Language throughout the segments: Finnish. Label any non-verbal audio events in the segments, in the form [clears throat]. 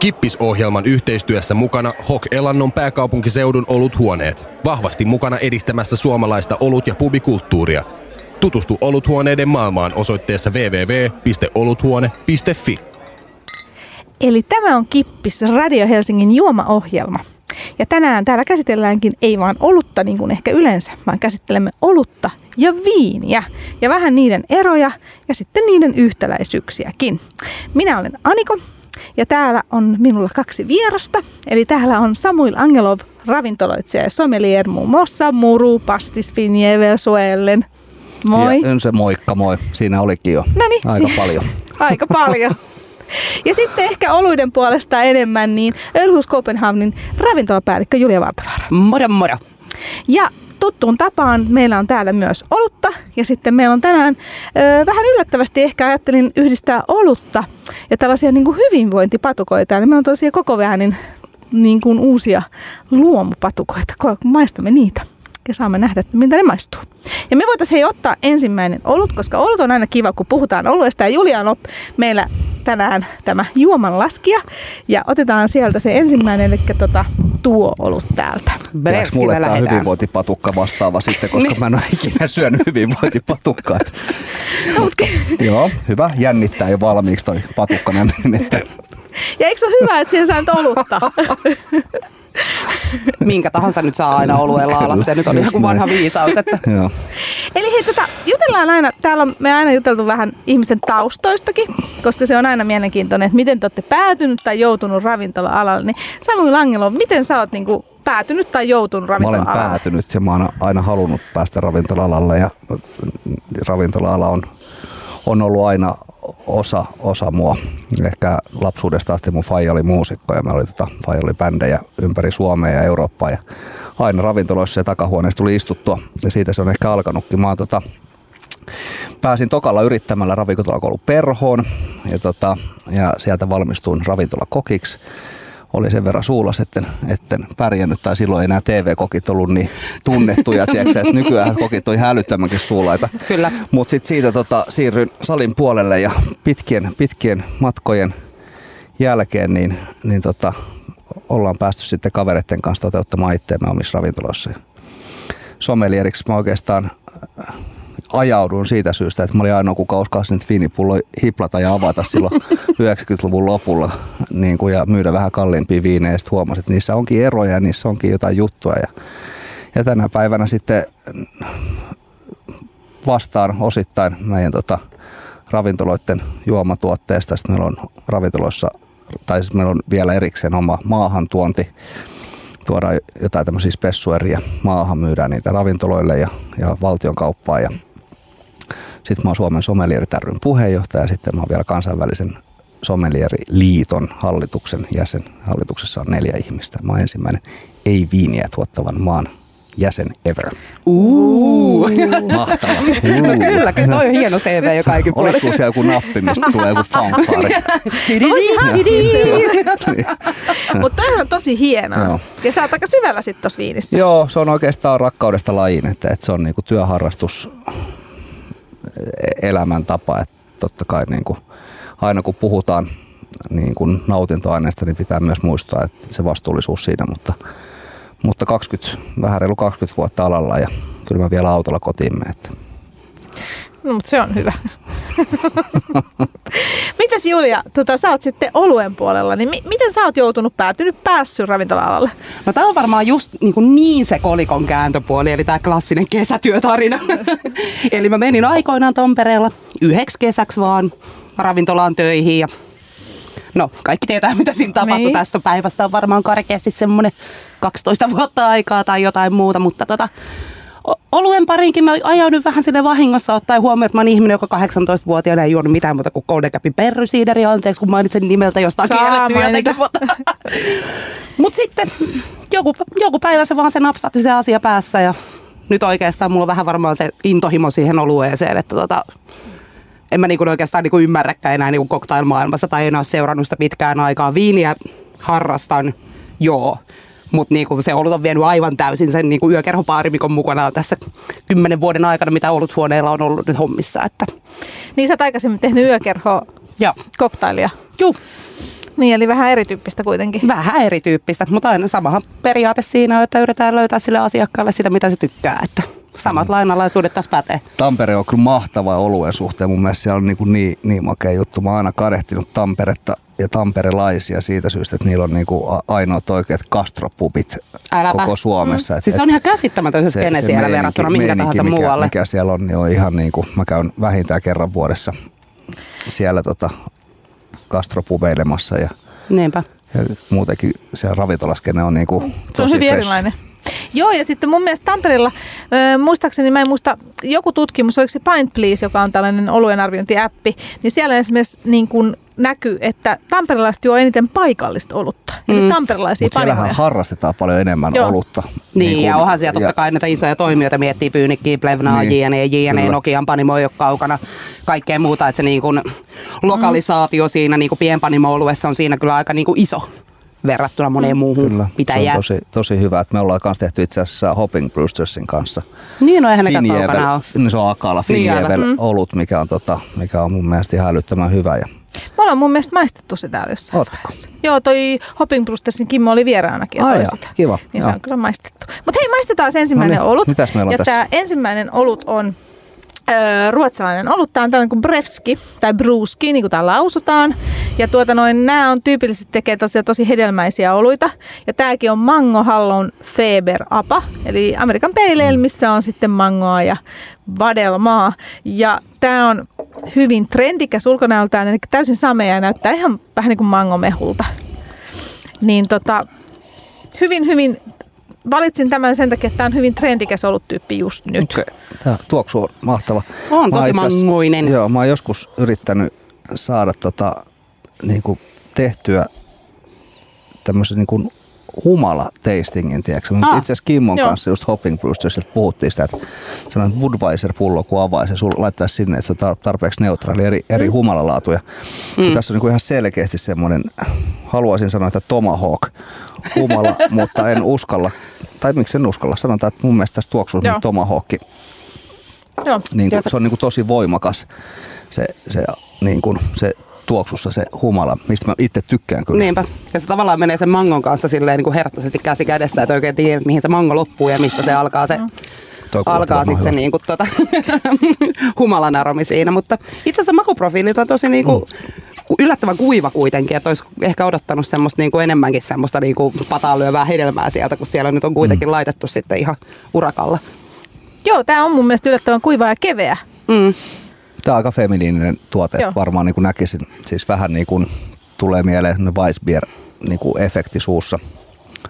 Kippisohjelman yhteistyössä mukana Hok Elannon pääkaupunkiseudun oluthuoneet. Vahvasti mukana edistämässä suomalaista olut- ja pubikulttuuria. Tutustu oluthuoneiden maailmaan osoitteessa www.oluthuone.fi. Eli tämä on Kippis Radio Helsingin juomaohjelma. Ja tänään täällä käsitelläänkin ei vaan olutta niin kuin ehkä yleensä, vaan käsittelemme olutta ja viiniä ja vähän niiden eroja ja sitten niiden yhtäläisyyksiäkin. Minä olen Aniko ja täällä on minulla kaksi vierasta. Eli täällä on Samuil Angelov, ravintoloitsija ja sommelier muun muassa Muru, Pastis, Finjevel, Suellen. Moi. Ja se moikka, moi. Siinä olikin jo Noniin, aika si- paljon. [laughs] Aika paljon. [laughs] Ja sitten ehkä oluiden puolesta enemmän, niin Ölhus Copenhagenin ravintolapäällikkö Julia Vartavaara. Moro moro. Ja tuttuun tapaan meillä on täällä myös olutta ja sitten meillä on tänään ö, vähän yllättävästi ehkä ajattelin yhdistää olutta ja tällaisia niin kuin hyvinvointipatukoita. Eli meillä on tällaisia koko väänin niin kuin uusia luomupatukoita. Ko- Maistamme niitä ja saamme nähdä, että miltä ne maistuu. Ja me voitaisiin hei ottaa ensimmäinen olut, koska olut on aina kiva, kun puhutaan oluesta. Ja Julia on op- meillä tänään tämä juomanlaskija. Ja otetaan sieltä se ensimmäinen, eli tota, tuo olut täältä. Brevskillä mulle tämä hyvinvointipatukka vastaava sitten, koska mä en ole ikinä syönyt hyvinvointipatukkaa. Et- [laughs] No, mut- Joo, hyvä. Jännittää jo valmiiksi toi patukka. Että Ja eikö se ole hyvä, että siihen saa nyt olutta? [laughs] Minkä tahansa nyt saa aina olueen laalassa. Se nyt on Just joku vanha näin. viisaus. Että joo. Eli hei, tota, jutellaan aina, täällä on me aina juteltu vähän ihmisten taustoistakin, koska se on aina mielenkiintoinen, että miten te olette päätynyt tai joutunut ravintola-alalle. Niin Samuel Angelo, miten sä oot niinku päätynyt tai joutunut Mä olen ravintola-alalle? päätynyt ja mä oon aina halunnut päästä ravintola-alalle ja ravintola-ala on, on ollut aina osa, osa mua. Ehkä lapsuudesta asti mun faija oli muusikko ja meillä oli, tota, faija oli bändejä ympäri Suomea ja Eurooppaa ja aina ravintoloissa ja takahuoneessa tuli istuttua ja siitä se on ehkä alkanutkin. Mä oon tota, pääsin tokalla yrittämällä ravintolakoulu Perhoon ja, tota, ja sieltä valmistuin ravintolakokiksi. Oli sen verran suulas, etten, etten pärjännyt, tai silloin ei enää TV-kokit ollut niin tunnettuja, tiedätkö, että nykyään kokit on ihan älyttömänkin suulaita. Kyllä. Mutta sitten siitä tota, siirryin salin puolelle ja pitkien, pitkien matkojen jälkeen niin, niin tota, ollaan päästy sitten kavereiden kanssa toteuttamaan itseämme omissa ravintoloissa. Sommelieriksi mä oikeastaan ajaudun siitä syystä, että mä olin ainoa, kuka uskalsi nyt viinipullo hiplata ja avata silloin [laughs] 90-luvun lopulla niin kuin, ja myydä vähän kalliimpia viinejä. Sitten huomasin, että niissä onkin eroja ja niissä onkin jotain juttua. Ja, ja tänä päivänä sitten vastaan osittain meidän tota, ravintoloiden juomatuotteesta. Sitten meillä on ravintoloissa, tai siis meillä on vielä erikseen oma maahantuonti. Tuodaan jotain tämmöisiä spessueria maahan, myydään niitä ravintoloille ja, ja valtion kauppaan. Ja sitten mä oon Suomen Sommelierit ryn puheenjohtaja ja sitten mä oon vielä kansainvälisen Sommelieriliiton hallituksen jäsen. Hallituksessa on neljä ihmistä. Mä oon ensimmäinen ei-viiniä tuottavan maan jäsen ever. Uu. Mahtava. [laughs] No kyllä, kyllä toi on hieno CV jo kaikin puolin. Oliko siellä joku nappi, mistä tulee joku fanfari? Mutta toi on tosi hienoa. Joo. Ja sä oot aika syvällä sitten tossa viinissä. Joo, se on oikeastaan rakkaudesta lajiin, että, että se on niinku työharrastus, elämäntapa. Että totta kai niinku, aina kun puhutaan niin kuin nautintoaineesta, niin pitää myös muistaa, että se vastuullisuus siinä, mutta, mutta 20, vähän reilu 20 vuotta alalla ja kyllä mä vielä autolla kotiimme. Että. No, mutta se on hyvä. [laughs] Mitäs Julia, tota, sä oot sitten oluen puolella, niin mi- miten sä oot joutunut päätynyt päässyt ravintola-alalle? No tämä on varmaan just niin, kuin niin se kolikon kääntöpuoli, eli tämä klassinen kesätyötarina. [laughs] eli mä menin aikoinaan Tampereella yhdeksi kesäksi vaan ravintolaan töihin ja No, kaikki tietää, mitä siinä tapahtui. Niin. Tästä päivästä on varmaan karkeasti semmoinen 12 vuotta aikaa tai jotain muuta, mutta tota, oluen parinkin mä ajaudun vähän sille vahingossa ottaen huomioon, että mä oon ihminen, joka 18-vuotiaana ei juonut mitään muuta kuin Golden Capin perrysiideriä, anteeksi kun mainitsen nimeltä jostain kielletty jotenkin, mutta Mutta sitten joku, joku päivä se vaan se napsatti se asia päässä ja nyt oikeastaan mulla on vähän varmaan se intohimo siihen olueeseen, että tota, en mä niinku oikeastaan niinku ymmärräkään enää niinku cocktailmaailmassa tai en ole seurannut sitä pitkään aikaa. Viiniä harrastan, joo. Mutta niinku se olut on vienyt aivan täysin sen niinku yökerhopaarimikon mukana tässä kymmenen vuoden aikana, mitä oluthuoneella on ollut nyt hommissa. Että, Niin sä oot aikaisemmin tehnyt yökerho joo. koktailia. Juu. Niin, eli vähän erityyppistä kuitenkin. Vähän erityyppistä, mutta aina samahan periaate siinä on, että yritetään löytää sille asiakkaalle sitä, mitä se tykkää. Että samat mm. lainalaisuudet tässä pätee. Tampere on kyllä mahtava oluen suhteen. Mun mielestä siellä on niin, niin, niin makea juttu. Mä oon aina kadehtinut Tamperetta ja tamperelaisia siitä syystä, että niillä on niin kuin ainoat oikeat gastropubit Äläpä. koko Suomessa. Mm. Et, siis se on ihan käsittämätön se skene siellä meininki- verrattuna mihinkä meininki, tahansa mikä, muualle. Mikä siellä on, niin on ihan niin kuin, mä käyn vähintään kerran vuodessa siellä tota, gastropubeilemassa ja, Niinpä. ja muutenkin siellä ravintolaskene on niin kuin Se on tosi hyvin fresh. erilainen. Joo, ja sitten mun mielestä Tampereella, ö, muistaakseni mä en muista, joku tutkimus, oliko se Pint Please, joka on tällainen oluen arviointiäppi, niin siellä esimerkiksi niin kuin näkyy, että tamperelaiset juo eniten paikallista olutta. Mm. Eli tamperelaisia Mutta siellähän panimoja. harrastetaan paljon enemmän Joo. olutta. Niin, kuin- ja onhan siellä totta kai näitä isoja toimijoita miettii Pyynikkiä, Plevnaa, Niin, JNE, JNE. Nokian panimo ei ole kaukana, kaikkea muuta, että se niin kuin lokalisaatio siinä niin kuin pienpanimo-oluessa on siinä kyllä aika niin kuin iso verrattuna moneen muuhun Kyllä, pitäjään. se on tosi, tosi hyvä. että Me ollaan myös tehty itse asiassa Hopping Brewstersin kanssa. Niin, no eihän nekään kaukana ole. niin se on Akala Niin, aivan. Finjevel olut, mikä on, tota, mikä on mun mielestä ihan älyttömän hyvä. Ja Me ollaan mun mielestä maistettu se täällä jossain Ootteko? vaiheessa. Joo, toi Hopping Brustersin Kimmo oli vieraanakin Ai sitä. kiva, Niin se joo. on kyllä maistettu. Mutta hei, maistetaan se ensimmäinen No niin, olut. mitäs meillä on ja tässä? tämä ensimmäinen olut on öö, ruotsalainen olut. Tämä on tällainen kuin Brewski tai Bruski, niin kuin täällä lausutaan. Ja tuota noin, nämä on tyypillisesti tekee tosiaan tosi hedelmäisiä oluita. Ja tämäkin on Mango Hallon Feber Apa, eli Amerikan Pale Ale, missä on sitten mangoa ja vadelmaa. Ja tämä on hyvin trendikäs ulkonäöltään, eli täysin samea ja näyttää ihan vähän niin kuin mangomehulta. Niin tota, hyvin, hyvin, valitsin tämän sen takia, että tämä on hyvin trendikäs oluttyyppi just nyt. Okei, tämä tuoksu on mahtava. On Mä tosi mangoinen. Joo, mä oon joskus yrittänyt saada tota, niin kuin tehtyä tämmöisen niin kuin humala tastingin, tiedätkö? Mutta Ah, itse asiassa Kimmon joo. kanssa just Hopping Brewstersilta puhuttiin sitä, että sellainen Budweiser-pullo kun avaisi ja sul laittaisi sinne, että se on tar- tarpeeksi neutraali eri, eri mm. humalalaatuja. Mm. Tässä on niin kuin ihan selkeästi semmoinen, haluaisin sanoa, että Tomahawk humala, [laughs] mutta en uskalla, tai miksi en uskalla, sanotaan, että mun mielestä tässä tuoksuu Joo. Tomahawk Joo. niin Ja kuin, se- se on niin kuin tosi voimakas se, se, niin kuin, se tuoksussa se humala, mistä mä itse tykkään kyllä. Niinpä. Ja se tavallaan menee sen mangon kanssa silleen niin kuin herttaisesti käsi kädessä, että oikein tiedä, mihin se mango loppuu ja mistä se alkaa se, Toi kuulostaa alkaa sitten se niin kuin, tota, [laughs] humalan aromi siinä. Mutta itse asiassa makuprofiilit on tosi niin kuin, ku- yllättävän kuiva kuitenkin, että olisi ehkä odottanut semmoista niin kuin enemmänkin semmoista niin kuin pataan lyövää hedelmää sieltä, kun siellä nyt on kuitenkin mm. laitettu sitten ihan urakalla. Joo, tämä on mun mielestä yllättävän kuiva ja keveä. Mm. Tämä on aika feminiininen tuote, Joo. varmaan niin kuin näkisin, siis vähän niin kuin tulee mieleen semmoinen Weissbier niin kuin efekti suussa,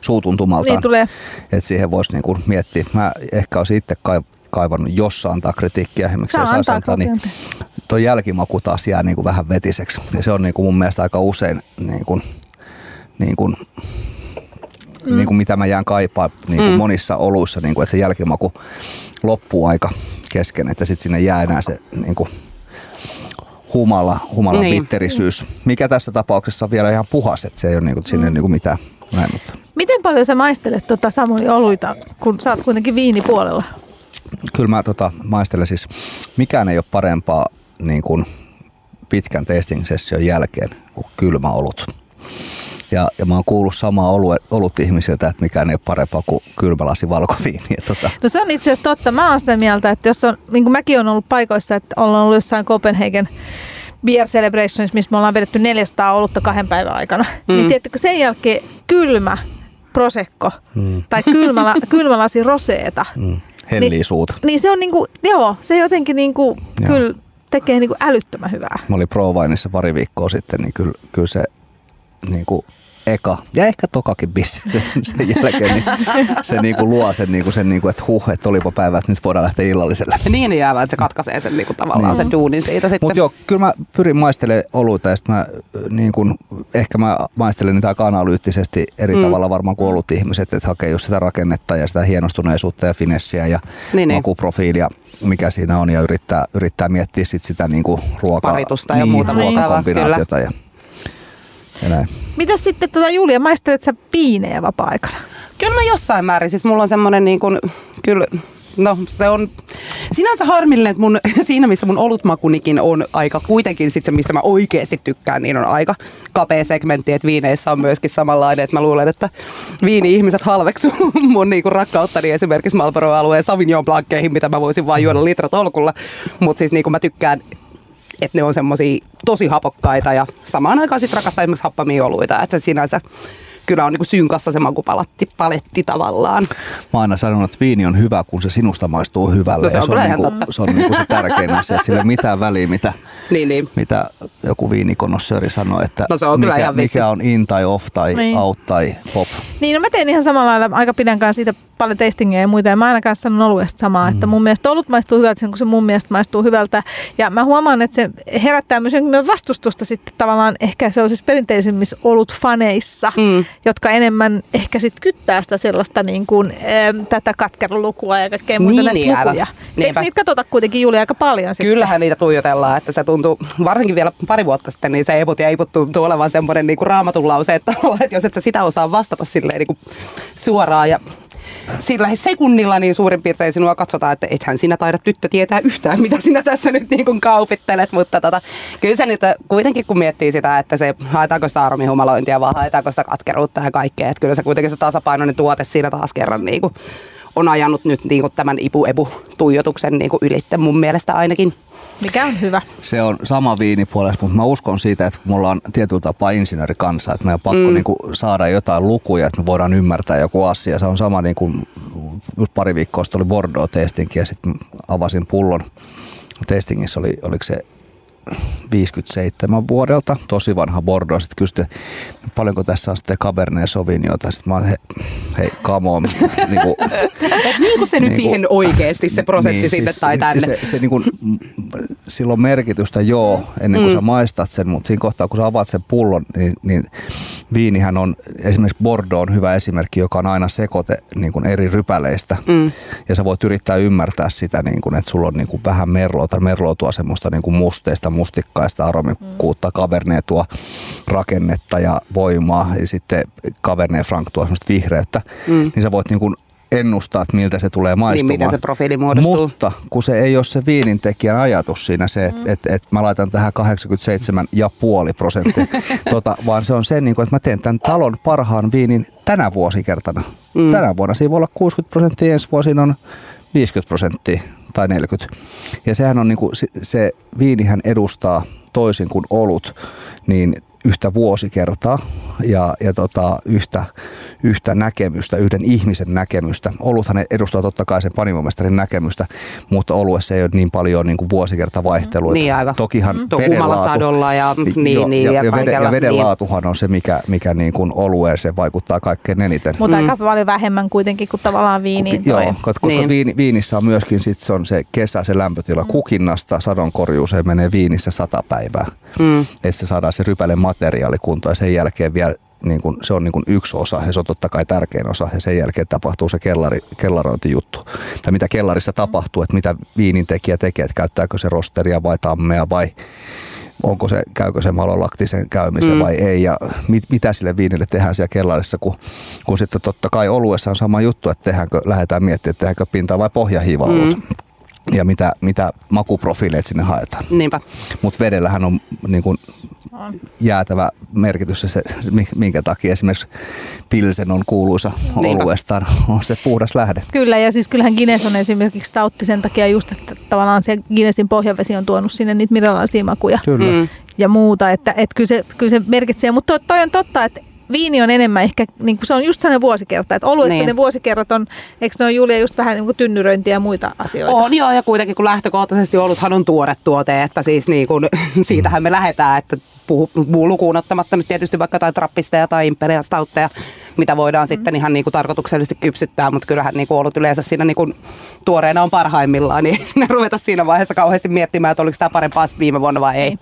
suutuntumaltaan. Niin tulee. Että siihen voisi niin kuin miettiä. Mä ehkä olisin itse kai- kaivannut, jos saa antaa kritiikkiä, miksi Saa antaa antaa, niin tuo jälkimaku taas jää niin kuin vähän vetiseksi. Ja se on niin kuin mun mielestä aika usein niin kuin, niin kuin, mm. niin kuin mitä mä jään kaipaa niin kuin mm. monissa oluissa, niin kuin, että se jälkimaku loppuu aika kesken, että sitten sinne jää enää se niin kuin, humala, humalan Niin. bitterisyys, mikä tässä tapauksessa on vielä ihan puhas, että se ei ole niin kuin, sinne niin kuin mitään näin, mutta Miten paljon sä maistelet tota Samuli oluita, kun sä oot kuitenkin viinipuolella? kyllä mä tota, maistelen siis, mikään ei ole parempaa niin kuin pitkän tasting-session jälkeen kuin kylmä olut. Ja, ja mä oon kuullut samaa olue, olut ihmisiltä, että mikään ei ole parempaa kuin kylmä lasi valkoviiniä. Tota, No se on itse asiassa totta. Mä oon sitä mieltä, että jos on, niin kuin mäkin on ollut paikoissa, että ollaan ollut jossain Copenhagen Beer Celebrations, missä me ollaan vedetty 400 olutta kahden päivän aikana. Mm. Niin tiedättekö, sen jälkeen kylmä prosekko mm. tai kylmä, la- [laughs] kylmä lasi roseeta. mm, hellii Niin-. Niin se on niinku, joo, se jotenkin niinku, Joo. kyllä tekee niinku älyttömän hyvää. Mä olin Provineissa pari viikkoa sitten, niin kyllä, kyllä se niin kuin eka ja ehkä tokakin bissi [laughs] sen, jälkeen, niin se niin kuin luo sen, niin kuin sen niin kuin, että huh, että olipa päivä, että nyt voidaan lähteä illalliselle. Ja niin jäävä, että se katkaisee sen niin kuin, tavallaan Niin. sen duunin siitä sitten. Mutta joo, kyllä mä pyrin maistelemaan oluita ja sit mä, niin kun, ehkä mä maistelen niitä aika analyyttisesti eri mm. tavalla varmaan kuin olut ihmiset, että hakee just sitä rakennetta ja sitä hienostuneisuutta ja finessiä ja Niin, niin. makuprofiilia, mikä siinä on ja yrittää, yrittää miettiä sit sitä niin kuin ruokaa. Paritusta ja niin, muuta vastaavaa, ruokakombinaatiota ja, ja näin. Mitäs sitten tuota Julia, maistelet sä piinejä vapaa-aikana? Kyllä mä jossain määrin, siis mulla on semmoinen niin kuin, kyllä No se on sinänsä harmillinen, että mun, [laughs] siinä missä mun olutmakunikin on aika kuitenkin sit se, mistä mä oikeasti tykkään, niin on aika kapea segmentti, että viineissä on myöskin samanlainen, että mä luulen, että viini-ihmiset halveksuu [laughs] mun niinku rakkauttani esimerkiksi Marlboro-alueen Sauvignon Blanckeihin, mitä mä voisin vaan juoda litratolkulla, mutta siis niinku mä tykkään että ne on semmosia tosi hapokkaita ja samaan aikaan sitten rakastaa esimerkiksi happamia oluita, että se sinänsä kyllä on niin synkassa se makupaletti paletti tavallaan. Mä oon aina sanonut, että viini on hyvä, kun se sinusta maistuu hyvälle. No se on, se on, niin kuin, se, on niin kuin se tärkein asia, että sillä ei ole mitään väliä, mitä, niin, niin. mitä joku viinikonossööri sanoi, että no se on mikä, mikä, mikä on in tai off tai niin. out tai pop. Niin, no mä teen ihan samalla lailla aika pidän kanssa siitä paljon tastingia ja muita. Ja mä aina kanssa sanon oluesta samaa, mm. että mun mielestä olut maistuu hyvältä sen, kun se mun mielestä maistuu hyvältä. Ja mä huomaan, että se herättää myös vastustusta sitten tavallaan ehkä sellaisissa perinteisimmissä olut faneissa, mm. jotka enemmän ehkä sitten kyttää sitä sellaista niin kuin, äh, tätä katkerolukua ja kaikkea muuta niin, näitä niin, lukuja. Eikö niitä katsota kuitenkin Julia aika paljon sitten? Kyllähän niitä tuijotellaan, että se tuntuu, varsinkin vielä pari vuotta sitten, niin se eiput ja eiput tuntuu olevan semmoinen niin kuin raamatun lause, että, että jos et sä sitä osaa vastata silleen niin kuin suoraan ja sillä sekunnilla niin suurin piirtein sinua katsotaan, että ethän sinä taida tyttö tietää yhtään, mitä sinä tässä nyt niin kuin kaupittelet, mutta tota, kyllä se nyt kuitenkin kun miettii sitä, että se haetaanko sitä aromihumalointia vai haetaanko sitä katkeruutta ja kaikkea, että kyllä se kuitenkin se tasapainoinen tuote siinä taas kerran niin kuin on ajanut nyt niin kuin tämän ipu-epu-tuijotuksen niin kuin ylitte mun mielestä ainakin. Mikä on hyvä. Se on sama viini puolesta, mutta mä uskon siitä, että mulla on tietyllä tapaa insinöörikansa, että meidän on pakko mm. niin kuin saada jotain lukuja, että me voidaan ymmärtää joku asia. Se on sama niin kuin pari viikkoa sitten oli Bordeaux-testinki ja sitten avasin pullon. Testingissä oli, oliko se 57 vuodelta, tosi vanha Bordeaux. Sitten kysyi, paljonko tässä on sitten Cabernet Sauvignota. Sitten mä oon, he, hei, come on. [laughs] niin kuin, niin kuin se nyt niin siihen oikeasti se prosentti niin, sinne siis, tai tänne. Se, se niin kuin, sillä on merkitystä joo, ennen kuin mm. sä maistat sen, mutta siinä kohtaa kun sä avaat sen pullon, niin, niin viinihän on, esimerkiksi Bordeaux on hyvä esimerkki, joka on aina sekoite niin kuin eri rypäleistä. Mm. Ja sä voit yrittää ymmärtää sitä, niin kuin, että sulla on niin kuin vähän merloa, tai merloa tuo semmoista niin kuin musteista, mustikkaista aromikkuutta, mm. Cabernet tuo rakennetta ja voimaa, ja sitten Cabernet Franc tuo semmoista vihreyttä. Mm. Niin sä voit niin kuin ennustaa, että miltä se tulee maistumaan. Niin, miten se profiili muodostuu. Mutta kun se ei ole se viinintekijän ajatus siinä se, että mm. et, et mä laitan tähän 87,5 prosenttia, [laughs] tota, vaan se on se, niin kuin, että mä teen tämän talon parhaan viinin tänä vuosikertana. Mm. Tänä vuonna siinä voi olla 60 prosenttia, ensi vuosina on 50 prosenttia tai 40. Ja sehän on niin kuin, se, viinihän edustaa toisin kuin olut, niin yhtä vuosikertaa ja, ja tota, yhtä, yhtä näkemystä, yhden ihmisen näkemystä. Oluthan edustaa totta kai sen panimomestarin näkemystä, mutta oluessa ei ole niin paljon niin kuin vuosikerta vaihtelua. Niin aivan. Tokihan mm. veden laatu, ja, niin, jo, niin, ja, ja, ja, veden, ja veden niin. laatuhan on se, mikä, mikä niin kuin olueeseen vaikuttaa kaikkein eniten. Mutta mm. aika paljon vähemmän kuitenkin kuin tavallaan viiniin. Joo, koska niin. viini, viinissä on myöskin sit se on se kesä, se lämpötila mm. kukinnasta sadonkorjuuseen menee viinissä sata päivää. Mm. Että se saadaan se rypäle materiaali kuntoon ja sen jälkeen vielä niin kuin, se on niin kuin yksi osa ja se on totta kai tärkein osa ja sen jälkeen tapahtuu se kellari, kellarointijuttu. Tai mitä kellarissa tapahtuu, että mitä viinintekijä tekee, että käyttääkö se rosteria vai tammea vai onko se, käykö se malolaktisen käymisen mm. vai ei ja mit, mitä sille viinille tehdään siellä kellarissa, kun, kun sitten totta kai oluessa on sama juttu, että tehdäänkö, lähdetään miettimään, että tehdäänkö pinta- vai pohjahiivaolut. Mm ja mitä, mitä makuprofiileet sinne haetaan. Niinpä. Mutta vedellähän on niin kun, jäätävä merkitys, se, minkä takia esimerkiksi Pilsen on kuuluisa Niinpä. oluestaan, [laughs] on se puhdas lähde. Kyllä, ja siis kyllähän Guinness on esimerkiksi tautti sen takia just, että tavallaan se Guinnessin pohjavesi on tuonut sinne niitä mineraalisia makuja. Kyllä. Mm. Ja muuta, että, että kyllä, se, kyllä se merkitsee, mutta toi, toi on totta, että viini on enemmän ehkä, niin kuin se on just sellainen vuosikerta, että oluessa niin. ne vuosikerrat on, eikö ne ole Julia just vähän niin kuin tynnyröintiä ja muita asioita? On joo, ja kuitenkin kun lähtökohtaisesti oluthan on tuore tuote, että siis niin kuin, [laughs] siitähän me lähdetään, että puhu, lukuun ottamatta nyt tietysti vaikka tai trappisteja tai imperial stoutteja, mitä voidaan mm. sitten ihan niin kuin tarkoituksellisesti kypsyttää, mutta kyllähän niin kuin ollut yleensä siinä niin kuin tuoreena on parhaimmillaan, niin [laughs] ei sinne ruveta siinä vaiheessa kauheasti miettimään, että oliko tämä parempaa viime vuonna vai ei.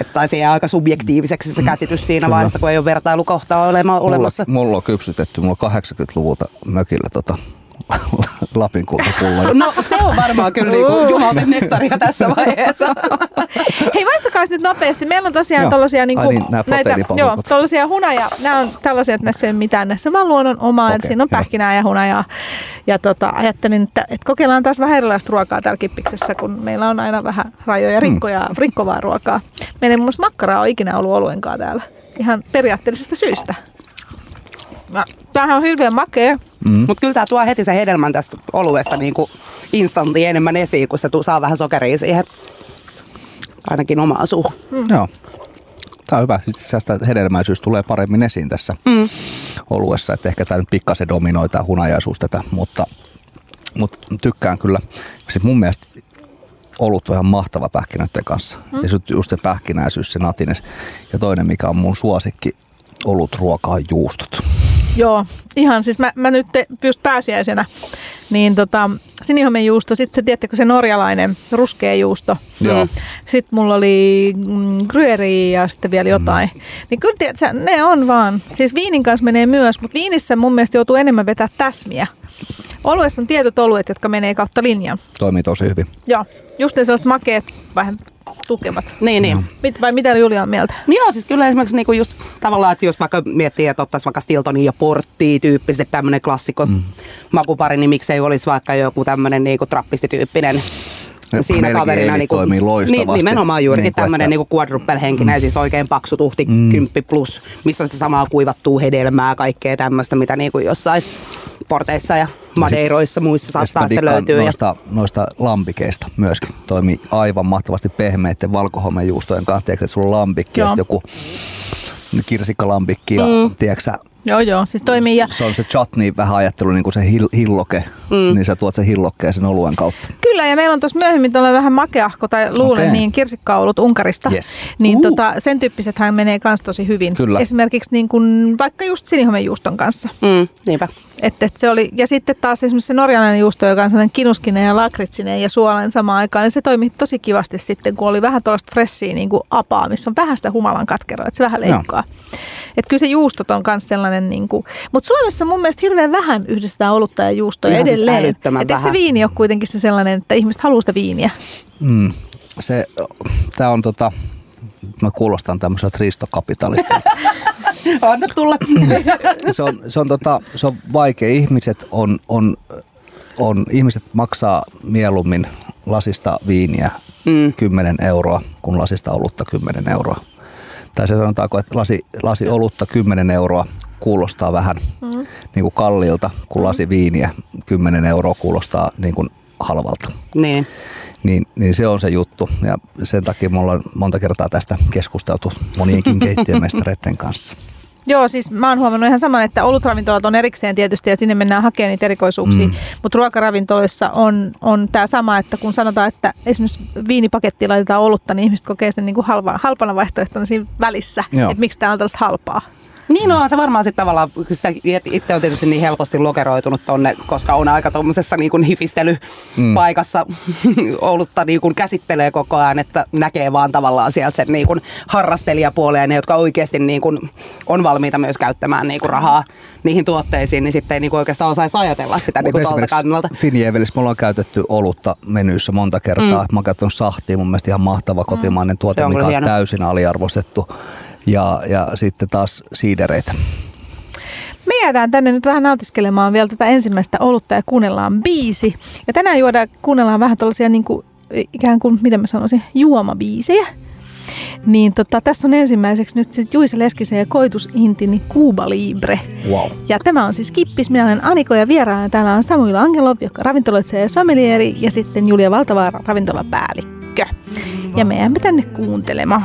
Että taisi jää aika subjektiiviseksi se käsitys siinä Kyllä. vaiheessa, kun ei ole vertailukohtaa olema, olemassa. Mulla, mulla on kypsytetty, mulla on 80-luvulta mökillä tota, [laughs] Lapin kultapulloja. No se on varmaan kyllä niinku jumalten nektaria tässä vaiheessa. Hei, vaistakaa nyt nopeasti. Meillä on tosiaan tällaisia niinku, niin, nää näitä, joo, tällaisia hunaja. Nämä on tällaisia, että näissä ei ole mitään. Näissä vaan luonnon omaa. Okay, siinä on joo. pähkinää ja hunajaa. Ja tota, ajattelin, että, että kokeillaan taas vähän erilaista ruokaa täällä kippiksessä, kun meillä on aina vähän rajoja rikkoja, Mm. rikkovaa ruokaa. Meillä ei muun muassa makkaraa ole ikinä ollut oluenkaan täällä. Ihan periaatteellisesta syystä. No, Tämähän on hirveän makea. Mm. Mutta kyllä tämä tuo heti se hedelmän tästä oluesta niinku instantti enemmän esiin, kun se tuu, saa vähän sokeria siihen. Ainakin omaa suuhun. Joo. Tämä on hyvä. Sitten tästä hedelmäisyys tulee paremmin esiin tässä Mm. oluessa. Että ehkä tämä nyt pikkasen dominoi tämä hunajaisuus tätä, mutta, mutta tykkään kyllä. Siis mun mielestä olut on ihan mahtava pähkinöiden kanssa. Mm. Ja just se pähkinäisyys, se natines. Ja toinen, mikä on mun suosikki olut ruoka on juustot. Joo, ihan siis mä, mä nyt te, just pääsiäisenä, niin tota, sinihomenjuusto, sitten se tiedättekö se norjalainen ruskea juusto. Joo. Sitten mulla oli mm, gruyeri ja sitten vielä jotain. Mm. Niin kyllä tiedät, sä, ne on vaan. Siis viinin kanssa menee myös, mutta viinissä mun mielestä joutuu enemmän vetää täsmiä. Oluessa on tietyt oluet, jotka menee kautta linjan. Toimii tosi hyvin. Joo, just ne sellaiset makeet, vähän tukevat. Niin, niin. Mit, vai mitä Julia on mieltä? No joo, siis kyllä esimerkiksi niinku just tavallaan, että jos vaikka miettii, että ottaisi vaikka Stiltonia ja Porttia tyyppisesti tämmöinen klassikko mm. makupari, niin miksei olisi vaikka joku tämmöinen niinku trappistityyppinen Ne siinä Belgian kaverina. Niinku, toimii loistavasti. Niin, nimenomaan juurikin Niinku, niin tämmöinen että- niinku quadruple-henkinen, mm. siis oikein paksu tuhti, mm. kymppi plus, missä on sitä samaa kuivattua hedelmää, kaikkea tämmöistä, mitä niinku jossain porteissa ja madeiroissa muissa saattaa dikkaan löytyä. Ja, Noista, noista lampikeista myöskin. Toimii aivan mahtavasti pehmeiden valkohomejuustojen kanssa. Tiedätkö, että sulla on lampikki joku kirsikkalampikki ja mm. tiedätkö, Joo, joo, siis toimii. Ja se on se chutney vähän ajattelu niin kuin se hil- hilloke, mm. niin sä tuot sen hillokkeen sen oluen kautta. Kyllä, ja meillä on tuossa myöhemmin tuolla vähän makeahko tai luulen Okei. niin kirsikkaulut Unkarista. Yes. Niin Uh. tota, sen tyyppisethän menee kans tosi hyvin. Kyllä. Esimerkiksi niin kun, vaikka just sinihomejuuston kanssa. mm, niinpä. Et, et se oli, ja sitten taas esimerkiksi se norjalainen juusto, joka on sellainen kinuskinen ja lakritsinen ja suolainen samaan aikaan, niin se toimi tosi kivasti sitten, kun oli vähän tuollaista fressiä niin kuin apaa, missä on vähän sitä humalan katkeroa, että se vähän leikkaa. Että kyllä se juustot on myös sellainen, niin kuin, mutta Suomessa mun mielestä hirveän vähän yhdistetään olutta ja juustoa Ihan siis edelleen. älyttömän Et eikö se viini ole kuitenkin se sellainen, että ihmiset haluaa sitä viiniä? Mm. Se, tää on tota, mä kuulostan tämmöiseltä riistokapitalistilta. [laughs] Anna tulla. se, on, se, on tota, se on vaikea. Ihmiset on, on, on, ihmiset maksaa mieluummin lasista viiniä mm. 10 euroa kuin lasista olutta 10 euroa. Tai se sanotaanko, että lasi, lasi olutta 10 euroa kuulostaa vähän mm. niin kuin kalliilta, kun lasi viiniä 10 euroa kuulostaa niin kuin halvalta. niin. Niin, niin se on se juttu. Ja sen takia me ollaan monta kertaa tästä keskusteltu monienkin [laughs] keittiömestareiden kanssa. Joo, siis mä oon huomannut ihan saman, että olutravintolat on erikseen tietysti ja sinne mennään hakemaan niitä erikoisuuksia, mm. mutta ruokaravintoloissa on, on tämä sama, että kun sanotaan, että esimerkiksi viinipakettiin laitetaan olutta, niin ihmiset kokee sen niin kuin halva, halpana vaihtoehtona siinä välissä, että miksi tämä on tällaista halpaa. Niin no, on se varmaan sitten tavallaan, sitä itse on tietysti niin helposti lokeroitunut tonne, koska on aika tuommoisessa niin kuin hifistelypaikassa [laughs] olutta niin kuin käsittelee koko ajan, että näkee vaan tavallaan sieltä sen niin kuin harrastelijapuoleen, ne jotka oikeasti niin kuin on valmiita myös käyttämään niin kuin rahaa niihin tuotteisiin, niin sitten ei niin kuin oikeastaan osaisi ajatella sitä niin kuin tuolta kannalta. Finjevelissä me ollaan käytetty olutta menyissä monta kertaa. Mm. Mä oon sahtia, mun mielestä ihan mahtava kotimainen tuote, Se on mikä on hieno. täysin aliarvostettu. Ja, ja sitten taas siidereitä. Me jäädään tänne nyt vähän nautiskelemaan vielä tätä ensimmäistä olutta ja kuunnellaan biisi. Ja tänään juodaan, kuunnellaan vähän tällaisia niin kuin, ikään kuin, miten mä sanoisin, juomabiisejä. Niin tota, tässä on ensimmäiseksi nyt sitten Juise Leskisen ja Koitus Intini Cuba Libre. Wow. Ja tämä on siis Kippis, minä olen Aniko ja vieraana täällä on Samuel Angelov, joka on ravintoloitsija ja sommelieri ja sitten Julia Valtavaara, ravintolapäällikkö. Ja me jäämme tänne kuuntelemaan.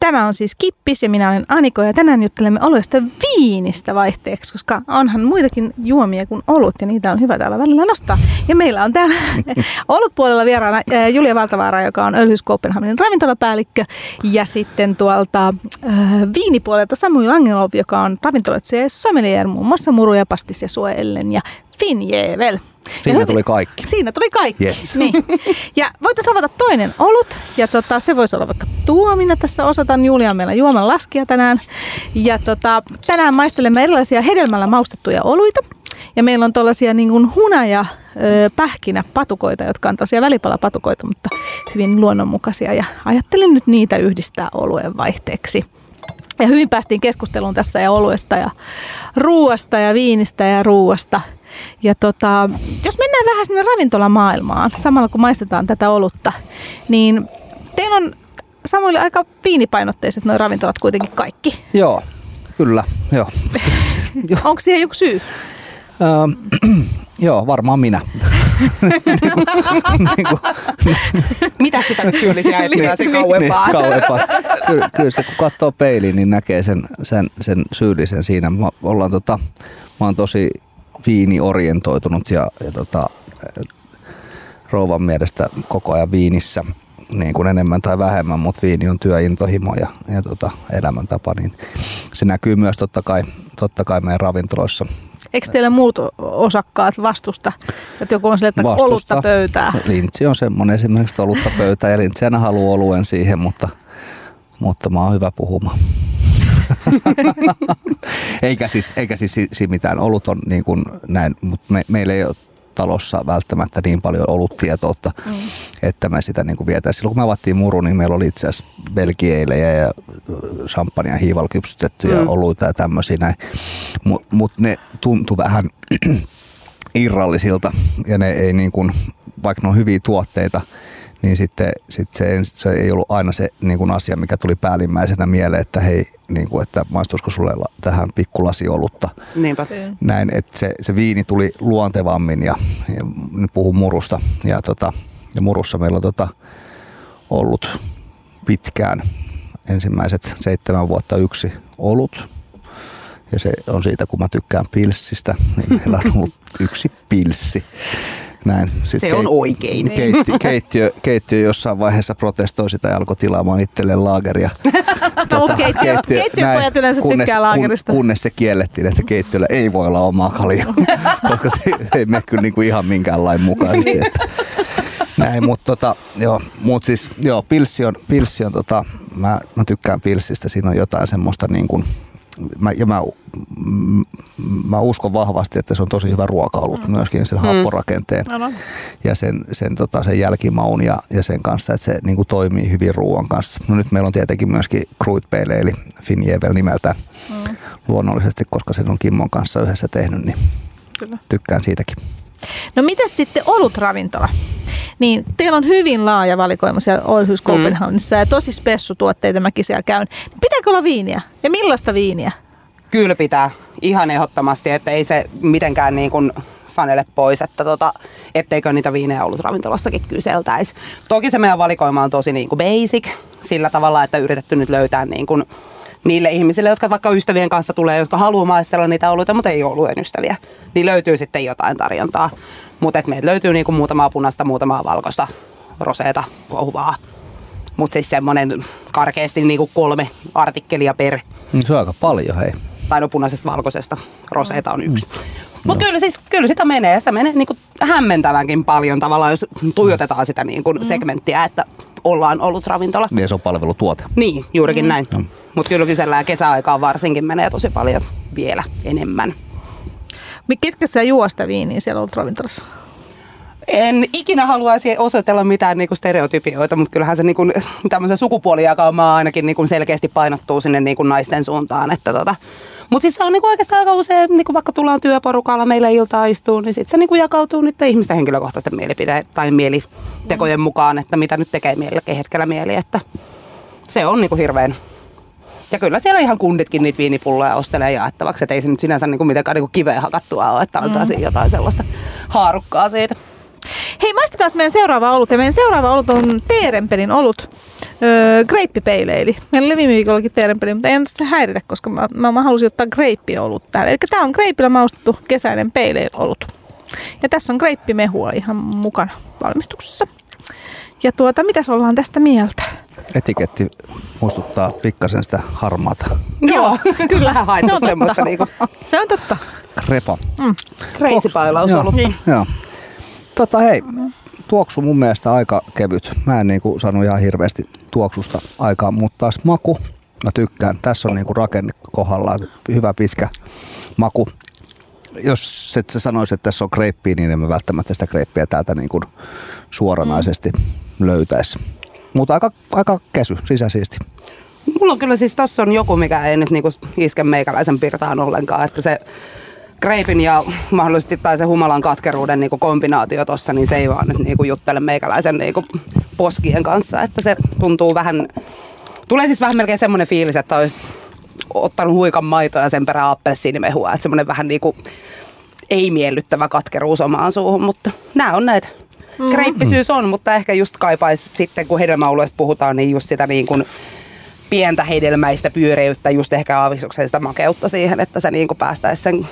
Tämä on siis Kippis ja minä olen Aniko ja tänään juttelemme oluesta viinistä vaihteeksi, koska onhan muitakin juomia kuin olut ja niitä on hyvä täällä välillä nostaa. Ja meillä on täällä [laughs] olutpuolella vieraana ää, Julia Valtavaara, joka on Ölhys Copenhagenin ravintolapäällikkö ja sitten tuolta äh, viinipuolelta Samuel Angelov, joka on ravintoloitsija ja sommelier muun muassa muruja, pastis ja suoellen ja Finjevel. Siinä tuli kaikki. Siinä tuli kaikki. Yes. [laughs] Niin. Ja voitaisiin avata toinen olut, ja tota, se voisi olla vaikka tuomina. Tässä osataan Julia meillä juoman laskia tänään. Ja tota, tänään maistelemme erilaisia hedelmällä maustettuja oluita. Ja meillä on tuollaisia niin kuin hunaja pähkinä patukoita, jotka on tosiaan välipalapatukoita, mutta hyvin luonnonmukaisia. Ja ajattelin nyt niitä yhdistää oluen vaihteeksi. Ja hyvin päästiin keskusteluun tässä ja oluesta ja ruuasta ja viinistä ja ruuasta. Ja tota, jos mennään vähän sinne ravintolamaailmaan, samalla kun maistetaan tätä olutta, niin teillä on Samuel aika viinipainotteiset nuo ravintolat kuitenkin kaikki. Joo, kyllä, joo. [laughs] Onko siihen joku syy? Öö, [clears throat] joo, varmaan minä. [laughs] niinku, niinku. Mitä sitä nyt syyllisiä etsitään se kauempaa? Niin, kauempaa. Kyllä, kyllä se kun katsoo peiliin, niin näkee sen, sen, sen syyllisen siinä. Mä, ollaan tota, mä oon tosi viiniorientoitunut ja, ja tota, rouvan mielestä koko ajan viinissä niin kuin enemmän tai vähemmän, mutta viini on työintohimo ja, ja tota, elämäntapa, niin se näkyy myös totta kai, totta kai meidän ravintoloissa. Eikö teillä muut osakkaat vastusta, että joku on sille, että vastusta. olutta pöytää? [laughs] Lintsi on semmoinen esimerkiksi olutta pöytää ja Lintsi aina haluaa oluen siihen, mutta, mutta mä oon hyvä puhumaan. [laughs] eikä siis, eikä siis si, mitään. Olut on niin kuin näin, mutta me, meillä ei ole talossa välttämättä niin paljon ollut tietoutta, mm. että me sitä niin vietäisiin. Silloin kun me avattiin muru, niin meillä oli itse asiassa belgieilejä ja champagnea hiival kypsytettyjä mm. oluita ja tämmöisiä näin. Mutta mut ne tuntui vähän [clears throat] irrallisilta ja ne ei niin kuin, vaikka ne on hyviä tuotteita, niin sitten sit se, se, ei ollut aina se niin kuin asia, mikä tuli päällimmäisenä mieleen, että hei, niin kuin, että maistuisiko sulle tähän pikkulasi olutta. Niinpä. Näin, että se, se viini tuli luontevammin ja, ja nyt puhun murusta. Ja, tota, ja murussa meillä on tota, ollut pitkään ensimmäiset seitsemän vuotta yksi olut. Ja se on siitä, kun mä tykkään pilssistä, niin meillä on [laughs] ollut yksi pilssi. Näin. Sitten se on oikein. Keitti, keittiö, keittiö jossain vaiheessa protestoi sitä ja alkoi tilaamaan itselleen laageria. tuota, keittiö, keittiöpojat yleensä kunnes, tykkää laagerista. Kun, kunnes se kiellettiin, että keittiöllä ei voi olla omaa kaljaa, [laughs] koska se ei mene kyllä niin kuin ihan minkään lain mukaisesti. Että. Näin, mutta tota, joo, mut siis, joo, pilssi on, pilssi on tota, mä, mä tykkään pilssistä, siinä on jotain semmoista niin kuin, mä, ja mä, mä uskon vahvasti, että se on tosi hyvä ruoka ollut mm. myöskin sen mm. happorakenteen no. ja sen, sen, tota, sen jälkimaun ja, ja sen kanssa, että se niin kuin toimii hyvin ruoan kanssa. No nyt meillä on tietenkin myöskin Kruitpeile eli Finjevel nimeltä mm. luonnollisesti, koska sen on Kimmon kanssa yhdessä tehnyt, niin Kyllä. tykkään siitäkin. No miten sitten olutravintola? Niin teillä on hyvin laaja valikoima siellä Århus Copenhagenissa mm. ja tosi spessutuotteita mäkin siellä käyn. Pitääkö olla viiniä? Ja millaista viiniä? Kyllä pitää. Ihan ehdottomasti, että ei se mitenkään niin kuin sanele pois, että tota, etteikö niitä viinejä ollut ravintolassakin kyseltäisi. Toki se meidän valikoima on tosi niin kuin basic sillä tavalla, että yritetty nyt löytää niin kuin niille ihmisille, jotka vaikka ystävien kanssa tulee, jotka haluaa maistella niitä oluita, mutta ei ole oluen ystäviä, niin löytyy sitten jotain tarjontaa. Mutta meiltä löytyy niinku muutamaa punasta, muutamaa valkoista, roseeta, kohuvaa. Mutta siis semmoinen karkeasti niinku kolme artikkelia per. Mm, se on aika paljon, hei. Tai no punaisesta valkoisesta, roseeta on yksi. Mm. Mutta no. kyllä, siis, kyllä sitä menee. Sitä menee niinku hämmentävänkin paljon tavallaan, jos tuijotetaan sitä niinku mm. segmenttiä, että ollaan ollut ravintola. Niin se on palvelutuote. Niin, juurikin mm. näin. Mm. Mutta kyllä kysellään kesäaikaan varsinkin menee tosi paljon vielä enemmän. Ketkä sä juosta viiniä siellä ollut ravintolassa? En ikinä haluaisi osoitella mitään niinku stereotypioita, mutta kyllähän se niinku, tämmöisen sukupuolijakaumaa ainakin niinku selkeästi painottuu sinne niinku naisten suuntaan. Että tota. Mutta siis se on niinku oikeastaan aika usein, niinku vaikka tullaan työporukalla meillä iltaa istuu, niin sitten se niinku jakautuu niiden ihmisten henkilökohtaisten mielipiteiden tai mielitekojen mukaan, että mitä nyt tekee mielelläkin hetkellä mieli. Että se on niinku hirveän ja kyllä siellä ihan kunditkin niitä viinipulloja ostelee jaettavaksi, että ei se nyt sinänsä niin kuin mitenkään niin kuin kiveen hakattua ole, että antaa mm. jotain sellaista haarukkaa siitä. Hei, maistetaan meidän seuraava olut. Ja meidän seuraava olut on Teerenpelin olut. Öö, greippipeileili. Meillä oli viime viikollakin Teerenpeli, mutta ei sitä häiritä, koska mä, mä, mä halusin ottaa greippin olut täällä. Eli tämä on greippillä maustettu kesäinen olut. Ja tässä on greippimehua ihan mukana valmistuksessa. Ja tuota, mitäs ollaan tästä mieltä? etiketti muistuttaa pikkasen sitä harmaata Joo, [laughs] kyllä vähän Se haettu on semmoista totta. niinku Se on totta. krepa. crazy pailaus Joo, ollut. joo. Tota hei, tuoksu mun mielestä aika kevyt. Mä en niinku saanut ihan hirveästi tuoksusta aikaan, mutta taas maku, mä tykkään. Tässä on niinku rakenne kohdallaan, hyvä pitkä maku. Jos et sä sanoisi, että tässä on kreippiä, niin emme välttämättä sitä kreippiä täältä niinku suoranaisesti löytäisi. Mutta aika, aika kesy, sisäsiisti. Mulla on kyllä siis tossa on joku, mikä ei nyt niinku iske meikäläisen pirtaan ollenkaan, että se kreipin ja mahdollisesti tai se humalan katkeruuden niinku kombinaatio tossa, niin se ei vaan nyt niinku juttele meikäläisen niinku poskien kanssa, että se tuntuu vähän, tulee siis vähän melkein semmoinen fiilis, että olisi ottanut huikan maitoa ja sen perään appelsiinimehua, että semmoinen vähän niinku ei miellyttävä katkeruus omaan suuhun, mutta nämä on näitä. Mm. Kreippisyys on, mutta ehkä just kaipaisi sitten, kun hedelmäoluesta puhutaan, niin just sitä niin kuin pientä hedelmäistä pyöreyttä, just ehkä aavistuksellista makeutta siihen, että se niin kuin päästäisi sen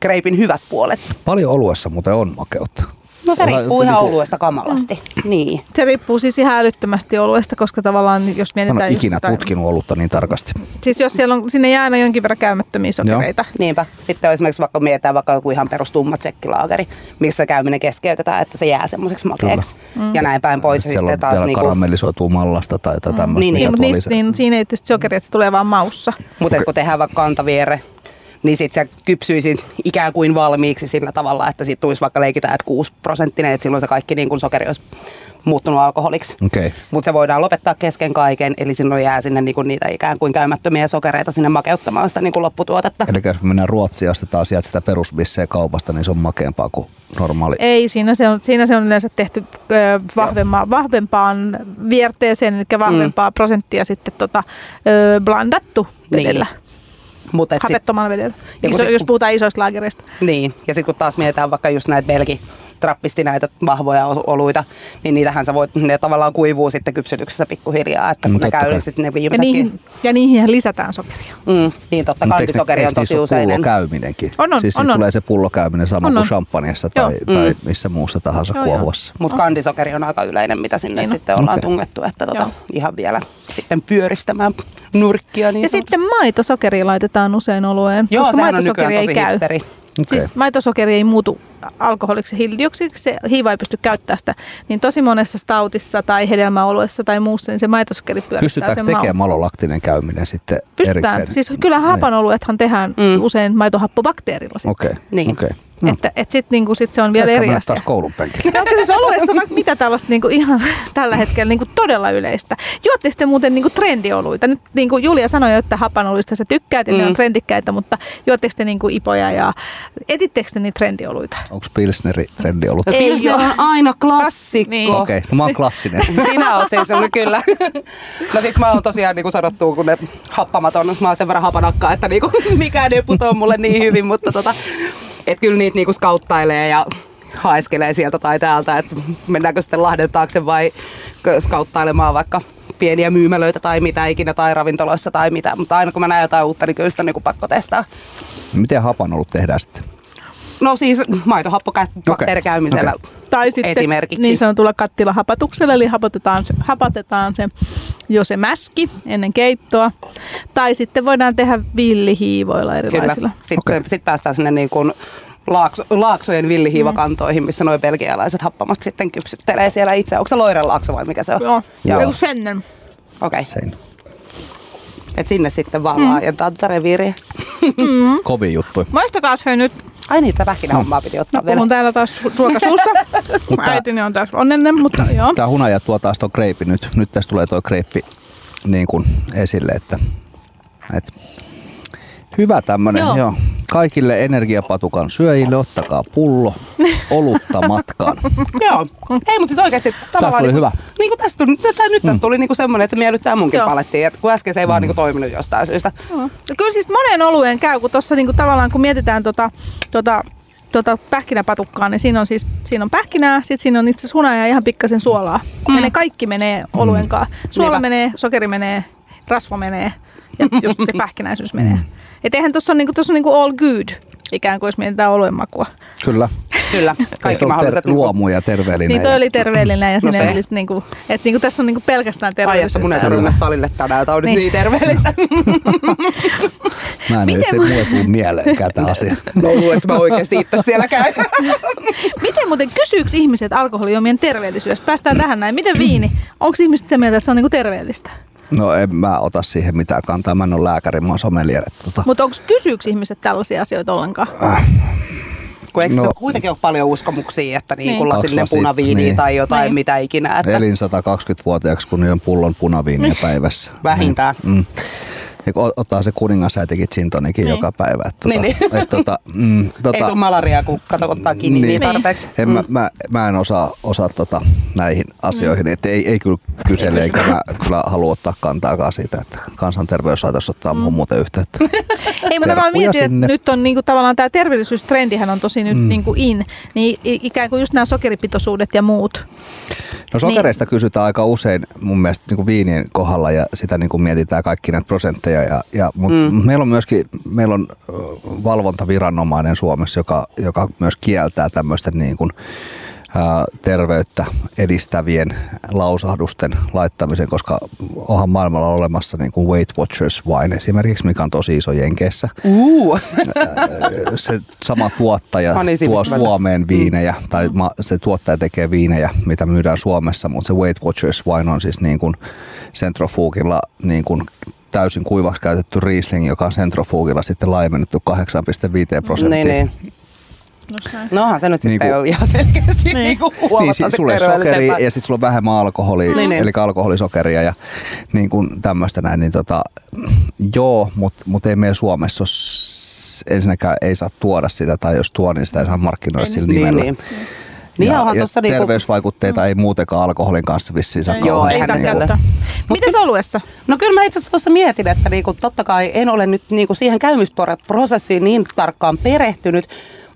kreipin hyvät puolet. Paljon oluessa muuten on makeutta. No se riippuu ihan oluesta kamalasti. Mm. Niin. Se riippuu siis ihan älyttömästi oluesta, koska tavallaan jos Mä en mietitään... ole just ikinä jotain- tutkinut olutta niin tarkasti. Siis jos siellä on, sinne jää aina jonkin verran käymättömiä sokereita. Niinpä. Sitten esimerkiksi vaikka mietitään vaikka joku ihan perustumma tsekkilaageri, missä käyminen keskeytetään, että se jää semmoiseksi makeaksi. Mm. Ja näin päin pois. Ja Siellä on sitten taas niinku, karamellisoituu mallasta tai jotain tämmöistä. Niin, mikä Niin, mutta niistä, niin, siinä ei tietysti sokeri, että se tulee vaan maussa. Mutta kun tehdään vaikka kantaviere, niin sitten se kypsyisi ikään kuin valmiiksi sillä tavalla, että siitä tulisi vaikka leikitään, että 6 prosenttinen, että silloin se kaikki niin kuin sokeri olisi muuttunut alkoholiksi. Okei. Mutta se voidaan lopettaa kesken kaiken, eli silloin jää sinne niinku niitä ikään kuin käymättömiä sokereita sinne makeuttamaan sitä niinku lopputuotetta. Eli jos me mennään Ruotsiin ja ostetaan sieltä sitä perusbisseä kaupasta, niin se on makeampaa kuin normaali. Ei, siinä se on, siinä se on yleensä tehty ö, vahvemma, vahvempaan vierteeseen, eli vahvempaa mm. prosenttia sitten tota, ö, blandattu. Niin. Mut et sit, Hapettomalla vedellä. Iso, sit- jos puhutaan isoista laagereista. niin, ja sitten kun taas mietitään vaikka just näitä belgi trappisti näitä vahvoja oluita, niin niitähän sä voit, ne tavallaan kuivuu sitten kypsytyksessä pikkuhiljaa, että No ne totta käy kai. sitten ne Ja viimeisetkin. niihin, ja niihin lisätään sokeria. Mm, niin totta, ne- kandisokeri on eikö tosi niissä ole useinen. pullokäyminenkin. On, on, siis on, on. tulee se pullokäyminen sama On, kuin Joo. tai, tai Mm. missä muussa tahansa Joo, kuohuassa. Mutta kandisokeri on aika yleinen, mitä sinne Niin on. sitten ollaan Okei. tungettu, että tota, Joo. ihan vielä sitten pyöristämään nurkkia. Niin Ja sitten maitosokeri laitetaan usein olueen, Joo, koska maitosokeri ei käy. hipsteri. Okei. Siis maitosokeri ei muutu alkoholiksi ja hiilidioksidiksi, se hiiva ei pysty käyttämään sitä. Niin tosi monessa stautissa tai hedelmäoluessa tai muussa, niin se maitosokeri pyörittää Pystytäänkö sen tekemään maun. malolaktinen käyminen sitten Pystytään. erikseen? Siis kyllä hapanoluethan tehdään Mm. usein maitohappobakteerilla sitten. Okei, Niin. okei. No. Että et sit, niinku, sit se on vielä Pitääkö eri asia. taas koulun penkille. No kyllä siis oluessa on vaikka mitä tällaista niinku ihan tällä hetkellä niinku todella yleistä. Juotte sitten muuten niinku trendioluita. Nyt niinku Julia sanoi jo, että hapanoluista sä tykkäät ja mm. ne Mm. on trendikkäitä, mutta juotteko te niinku ipoja ja etittekö te niitä trendioluita? Onko Pilsneri trendi ollut? No, Ei Pilsner oo. on aina klassikko. Niin. Okei, no mä oon klassinen. [laughs] Sinä oot siis no kyllä. [laughs] No siis mä oon tosiaan niin kuin sanottu, kun ne happamaton, mä oon sen verran hapanakka, että niinku, [laughs] mikään ei putoa mulle niin hyvin, mutta tota, et kyllä niitä niinku skauttailee ja haiskelee sieltä tai täältä, että mennäänkö sitten Lahden taakse vai skauttailemaan vaikka pieniä myymälöitä tai mitä ikinä tai ravintoloissa tai mitä, mutta aina kun mä näen jotain uutta, niin kyllä sitä on niinku pakko testaa. Miten hapan ollut tehdään sitten? No siis maitohappobakteerikäymisellä. Okei. Tai sitten Esimerkiksi. niin sanotulla kattilahapatuksella, eli hapotetaan, se- hapatetaan se jo se mäski ennen keittoa. Tai sitten voidaan tehdä villihiivoilla erilaisilla. Kyllä. Sitten okay. sit päästään sinne niin kuin laakso, laaksojen villihiivakantoihin, missä nuo belgialaiset happamat sitten kypsyttelee siellä itse. Onko se Loiren laakso vai mikä se on? Joo, Joo. Sennen. Okei. Okay. Sein. Et sinne sitten vaan mm. laajentaa tätä reviiriä. [laughs] Kovin juttu. Maistakaa se nyt. Ai niin, tätä pähkinähommaa piti ottaa Mä vielä. puhun täällä taas su- ruokasuussa. [laughs] Äitini on taas onnellinen, mutta joo. Tää hunaja tuo taas tuo kreipi nyt. Nyt tässä tulee tuo kreipi niin kuin esille, että, että hyvä tämmönen, joo. Joo. Kaikille energiapatukan syöjille ottakaa pullo olutta matkaan. [laughs] Joo. Ei, mutta siis oikeasti tavallaan... tuli niinku- hyvä. Niinku tästä tuli, tää, nyt tästä tuli niinku semmoinen, että se miellyttää munkin Joo. palettiin. Et kun äsken se ei vaan niinku toiminut jostain syystä. Joo. No kyllä siis monen olueen käy, kun tuossa niinku tavallaan kun mietitään tota, tota, tota pähkinäpatukkaa, niin siinä on siis siinä on pähkinää, sitten siinä on itse asiassa hunajaa ja ihan pikkasen suolaa. Mm. Ja ne kaikki menee oluen kanssa. Suola Niinpä. menee, sokeri menee, rasva menee ja just se [laughs] pähkinäisyys menee. Et eihän tuossa on, niinku, tossa on niinku all good, ikään kuin jos mietitään oluen makua. Kyllä. Kyllä, kaikki mahdolliset. ter- luomu ja terveellinen. Niin toi ja- oli terveellinen ja sinne se. olisi niinku, että niinku tässä on niinku pelkästään Ai, että terveellisyyttä. mun ei tarvitse salille tänään, tää on nyt Niin. niin terveellistä. [laughs] Mä en Miten se mu- mulle tuu mieleenkään tämä asia. No [laughs] luules mä oikeesti itse siellä käyn. [laughs] Miten muuten kysyykö ihmiset alkoholijuomien terveellisyydestä? Päästään tähän näin. Miten viini? Onko ihmiset sitä mieltä, että se on niinku terveellistä? No en mä ota siihen mitään kantaa. Mä en ole lääkäri, mä oon sommelier. Tota. Mutta onko kysyykö ihmiset tällaisia asioita ollenkaan? Kun eikö No. kuitenkin ole paljon uskomuksia, että niin, Niin. kun lasillinen Kaksi lasia, punaviini niin. tai jotain, Niin. mitä ikinä. Että Elin 120-vuotiaaksi, kun on pullon punaviiniä päivässä. Vähintään. Mm. Ja kun ottaa se kuningasäitikin gin tonikin Niin. joka päivä. Et, tota, Niin, niin. Et, tota, mm, tota, Ei tule malariaa, kun kato ottaa kiinni niin, niin tarpeeksi. En, mä, mä, mä, en osaa, osaa tota, näihin asioihin. Et ei, ei kyllä kysele, eikä mä kyllä halua ottaa kantaakaan siitä, että kansanterveyslaitos ottaa mm. muuten yhteyttä. [laughs] Ei, mutta mä mietin, että nyt on niinku tavallaan tämä terveellisyystrendihän on tosi nyt mm. niinku in, niin ikään kuin just nämä sokeripitoisuudet ja muut. No sokereista niin. kysytään aika usein mun mielestä niin kuin viinien kohdalla ja sitä niin kuin mietitään kaikki näitä prosentteja. Ja, ja, mutta mm. meillä on myöskin meillä on valvontaviranomainen Suomessa, joka, joka myös kieltää tämmöisten niin kuin, terveyttä edistävien lausahdusten laittamisen, koska onhan maailmalla olemassa niin kuin Weight Watchers wine esimerkiksi, mikä on tosi iso Jenkeissä. Uu. se sama tuottaja tuo. Suomeen viinejä, tai se tuottaja tekee viinejä, mitä myydään Suomessa, mutta se Weight Watchers wine on siis niin kuin centrofugilla niin kuin täysin kuivaksi käytetty Riesling, joka on centrofugilla sitten laimennettu 8,5 prosenttia. Niin, niin. No onhan se nyt Niin sitten kuin- jo ihan selkeästi Niin. niin. kuin Niin, huomattavasti si- sokeria terveellisempää. ja sitten sulla on vähemmän alkoholia, Niin, niin. eli alkoholisokeria ja niin kuin tämmöistä näin, niin tota, joo, mutta mut ei meillä Suomessa ole, ensinnäkään ei saa tuoda sitä, tai jos tuo, niin sitä ei saa markkinoida sillä Niin, nimellä. niin. Niin ja, onhan ja tuossa niinku, terveysvaikutteita ei muutenkaan alkoholin kanssa vissiin saa Joo, ei saa niinku-. Mites oluessa? No kyllä mä itse asiassa tuossa mietin, että niinku, totta kai en ole nyt niinku siihen käymisprosessiin niin tarkkaan perehtynyt,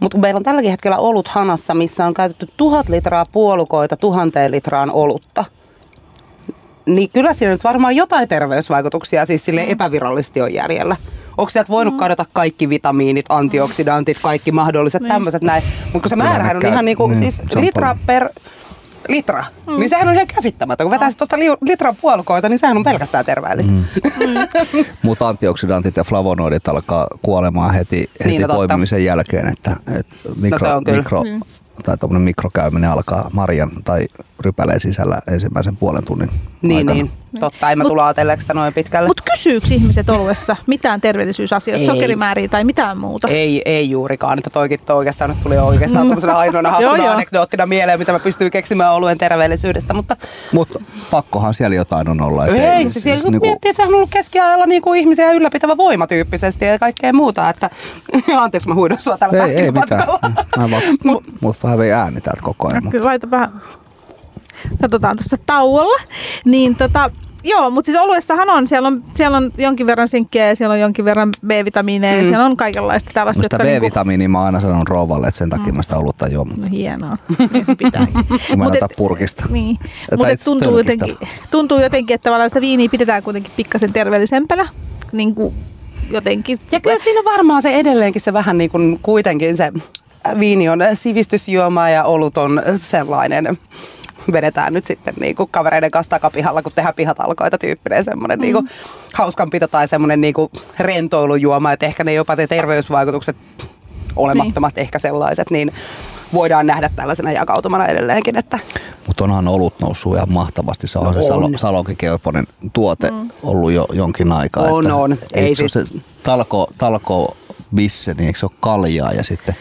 mutta kun meillä on tälläkin hetkellä olut hanassa, missä on käytetty tuhat litraa puolukoita tuhanteen litraan olutta, niin kyllä siinä nyt varmaan jotain terveysvaikutuksia siis sille epävirallisesti on järjellä. Onko sieltä voinut kadota kaikki vitamiinit, antioksidantit, kaikki mahdolliset tämmöiset näin. Mutta kun se määrähän on ihan niinku, niin, siis litra paljon. per litra, mm. niin sehän on ihan käsittämätön. Kun vetää tuosta li- litran puolukoita, niin sehän on pelkästään terveellistä. Mm. [laughs] Mutta antioksidantit ja flavonoidit alkaa kuolemaan heti, heti Niin, no totta. poimimisen jälkeen, että, että mikro, se on kyllä. mikro, tai tuommoinen mikrokäyminen alkaa marjan tai rypäleen sisällä ensimmäisen puolen tunnin Niin, aikana. niin. Totta, ei mä Mut- tulla ajatelleeksi noin pitkälle. Mutta kysyykö ihmiset oluessa mitään terveellisyysasioita, Ei. sokerimääriä tai mitään muuta? Ei, ei juurikaan, että toikin toi oikeastaan nyt tuli oikeastaan tuollaisena ainoana [laughs] hassuna joo. anekdoottina mieleen, mitä mä pystyin keksimään oluen terveellisyydestä, mutta Mutta pakkohan siellä jotain on olla. et ei, siis, siis niinku- miettii, että sehän on ollut keskiajalla niinku ihmisiä ylläpitävä voima tyyppisesti ja kaikkea muuta, että [laughs] anteeksi mä huidon sua tällä ei, ei mitään. Mä vaan, [laughs] mut vähän vei ääni täältä koko ajan. Mut. Kyllä laita vähän. Katsotaan tuossa tauolla. Niin tota, joo, mutta siis oluessahan on, siellä on, siellä on jonkin verran sinkkiä ja siellä on jonkin verran B-vitamiineja mm. ja siellä on kaikenlaista tällaista. No sitä jotka B-vitamiinia mä aina sanonut rouvalle, että sen takia mä sitä olutta juon, mutta No, hienoa, niin se pitääkin. [laughs] kun mä en purkista. Niin, mutta tuntuu tölkistä. jotenkin, tuntuu jotenkin, että tavallaan sitä viiniä pidetään kuitenkin pikkasen terveellisempänä. Niin kuin jotenkin. Ja kyllä siinä varmaan se edelleenkin se vähän niin kuin kuitenkin se viini on sivistysjuoma ja olut on sellainen vedetään nyt sitten niin kuin kavereiden kanssa takapihalla, kun tehdään pihatalkoita tyyppinen semmoinen mm. niin kuin hauskanpito tai semmoinen niin kuin rentoilujuoma, että ehkä ne jopa te terveysvaikutukset olemattomat niin. ehkä sellaiset, niin voidaan nähdä tällaisena jakautumana edelleenkin, että Mutta onhan olut noussut ihan mahtavasti. Se on, No se salo, on. salonkikelpoinen tuote mm. ollut jo jonkin aikaa. On, että on. Ei Eikö se, siis- se talko, talko bisse, niin eikö se ole kaljaa ja sitten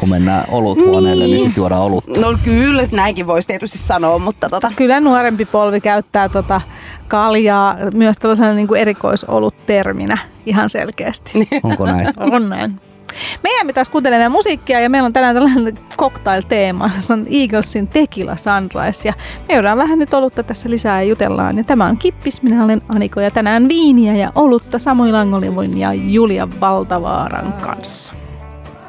kun mennään oluthuoneelle, niin, niin sitten juodaan olutta. no kyllä, näinkin voisi tietysti sanoa, mutta tota, Kyllä nuorempi polvi käyttää tota kaljaa myös tällaisena niin kuin erikoisolut-terminä ihan selkeästi. [laughs] Onko näin? On näin. Meidän pitäisi kuuntelemaan musiikkia ja meillä on tänään tällainen cocktail-teema. Se on Eaglesin Tequila Sunrise ja me juodaan vähän nyt olutta tässä lisää ja jutellaan. Ja tämä on Kippis, minä olen Aniko ja tänään viiniä ja olutta Samui Langolivun ja Julia Valtavaaran kanssa.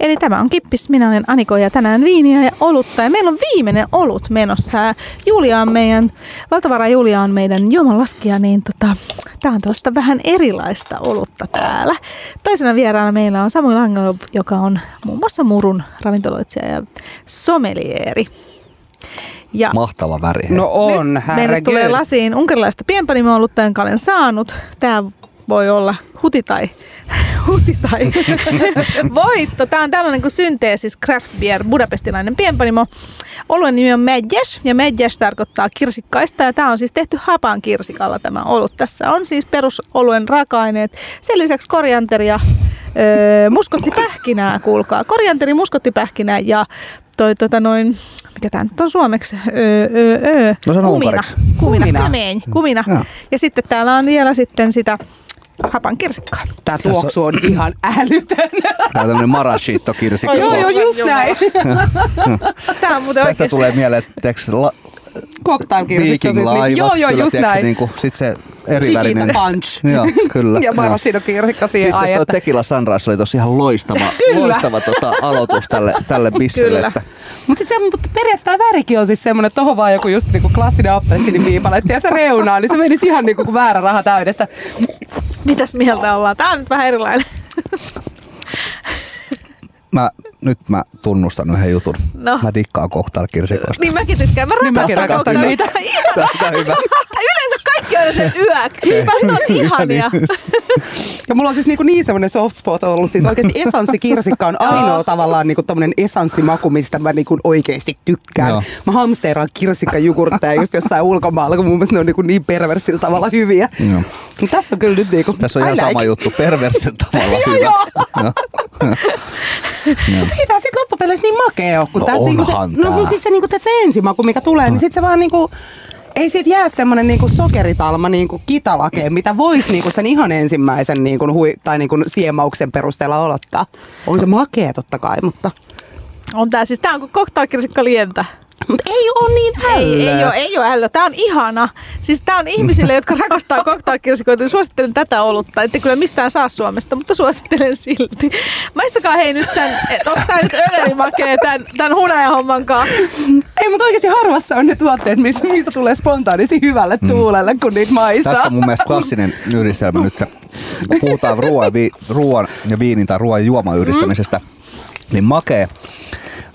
Eli tämä on Kippis, minä olen Aniko ja tänään viiniä ja olutta. Ja meillä on viimeinen olut menossa. Julia on meidän, valtavara Julia on meidän juomanlaskija, niin tota, tämä on tuosta vähän erilaista olutta täällä. Toisena vieraana meillä on Samuel Angel, joka on muun muassa Murun ravintoloitsija ja sommelieri. Ja Mahtava väri. No on, Meille tulee lasiin unkarilaista pienpanimo-olutta, jonka olen saanut. Tämä voi olla huti tai [laughs] huti tai [laughs] voitto. Tämä on tällainen kuin synteesis craft beer, budapestilainen pienpanimo. Oluen nimi on Medjes ja Medjes tarkoittaa kirsikkaista ja tämä on siis tehty hapan kirsikalla tämä olut. Tässä on siis perusoluen raaka-aineet. Sen lisäksi korianteria, öö, muskottipähkinää, kuulkaa. Korianteri, muskottipähkinää ja toi tota noin, mikä tämä nyt on suomeksi? Öö, öö, öö. No se on kumina. Kumina. Kumina. Kumina. Kumina. Ja. ja sitten täällä on vielä sitten sitä hapan kirsikkaa. Tämä tuoksu on ihan [clears throat] älytön. Tämä on tämmöinen marashitto kirsikka. joo, joo, just näin. [laughs] Tämä on muuten Tästä tulee mieleen, että la, cocktailkirsikka. Viking laivat. Joo, joo, just näin. Niinku, sit se eri värinen. punch. [laughs] Joo, kyllä. ja maraschino kirsikka siihen Itse asiassa Tequila Sunrise oli tosi ihan loistava, [laughs] loistava tota, aloitus tälle, tälle bisselle. Että... Mutta siis mutta periaatteessa tämä värikin on siis semmoinen, että tohon vaan joku just niinku klassinen appelsiinin viipaletti ja se reunaa, niin se menisi ihan niinku kuin väärä raha täydessä. Mitäs mieltä ollaan? Tää on nyt vähän erilainen. [laughs] mä, nyt mä tunnustan yhden jutun. No. Mä dikkaan cocktailkirsikoista. Niin mäkin tykkään. Mä niin rakastan niitä. [laughs] Tämä hyvä. Yleensä kaikki on sen yök. Mä on [laughs] ihania. [laughs] ja mulla on siis niin, niin semmoinen soft spot ollut. Siis oikeasti esanssikirsikka on ainoa tavallaan niin tommonen esanssimaku, mistä mä niin oikeasti tykkään. Joo. Mä hamsteeraan kirsikkajugurtteja just jossain ulkomailla, kun mun mielestä ne on niin, niin perversillä tavalla hyviä. Joo. Mutta tässä on kyllä nyt niin kuin, Tässä on ihan like. sama juttu, perversillä tavalla hyvä. [laughs] Mutta ei tää sit loppupeleissä niin makea ole. Kun no tästä, niinku se, tää. no mutta siis se, niinku, se ensimaku, mikä tulee, no. niin sit se vaan niinku, ei siitä jää semmoinen niinku sokeritalma niinku kitalakeen, mitä voisi niinku sen ihan ensimmäisen niinku hui, tai niinku siemauksen perusteella odottaa. On se makea totta kai, mutta... On tää siis, tää on kuin lientä. Mutta ei ole niin ällö. Ei, ei ole, ei ole ällö. Tämä on ihana. Siis tämä on ihmisille, jotka [laughs] rakastaa cocktailkirsikoita, niin suosittelen tätä olutta. Ette kyllä mistään saa Suomesta, mutta suosittelen silti. Maistakaa hei nyt sen, että onko tämä nyt öljymakea tämän, tämän hunajahomman kanssa. Ei, mutta oikeasti harvassa on ne tuotteet, missä, mistä tulee spontaanisesti hyvälle mm. tuulelle, kun niitä maistaa. Tässä on mun mielestä klassinen yhdistelmä nyt. Kun puhutaan ruoan, vi, ruoan ja viinin tai ruoan juoman yhdistämisestä, mm. niin makea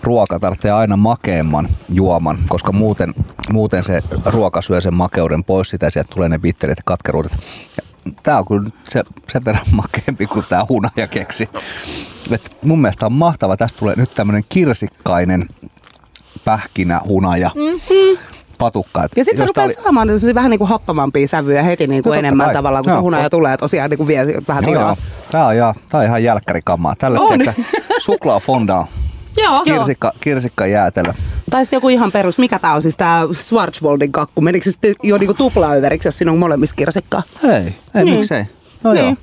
ruoka tarvitsee aina makeemman juoman, koska muuten, muuten se ruoka syö sen makeuden pois sitä ja sieltä tulee ne bitterit ja katkeruudet. Tämä on kyllä se, sen verran [laughs] makeampi kuin tämä keksi. Et mun mielestä on mahtava. Tästä tulee nyt tämmöinen kirsikkainen pähkinä hunaja. Mm-hmm patukka. ja sitten se rupeaa oli... saamaan vähän niin kuin happamampia sävyjä heti niin kuin no, enemmän kai. tavallaan, kun joo, se hunaja to... tulee tosiaan niin kuin vie vähän no, Tämä on, tämä on ihan jälkkärikamaa. Tällä on. suklaa fondant [laughs] Joo. Kirsikka, kirsikka jäätelö. Tai sitten joku ihan perus, mikä tää on siis tää Schwarzwaldin kakku? Menikö se sitten jo niinku tuplaöveriksi, jos siinä on molemmissa kirsikkaa? Ei, ei niin. miksei. No niin. joo.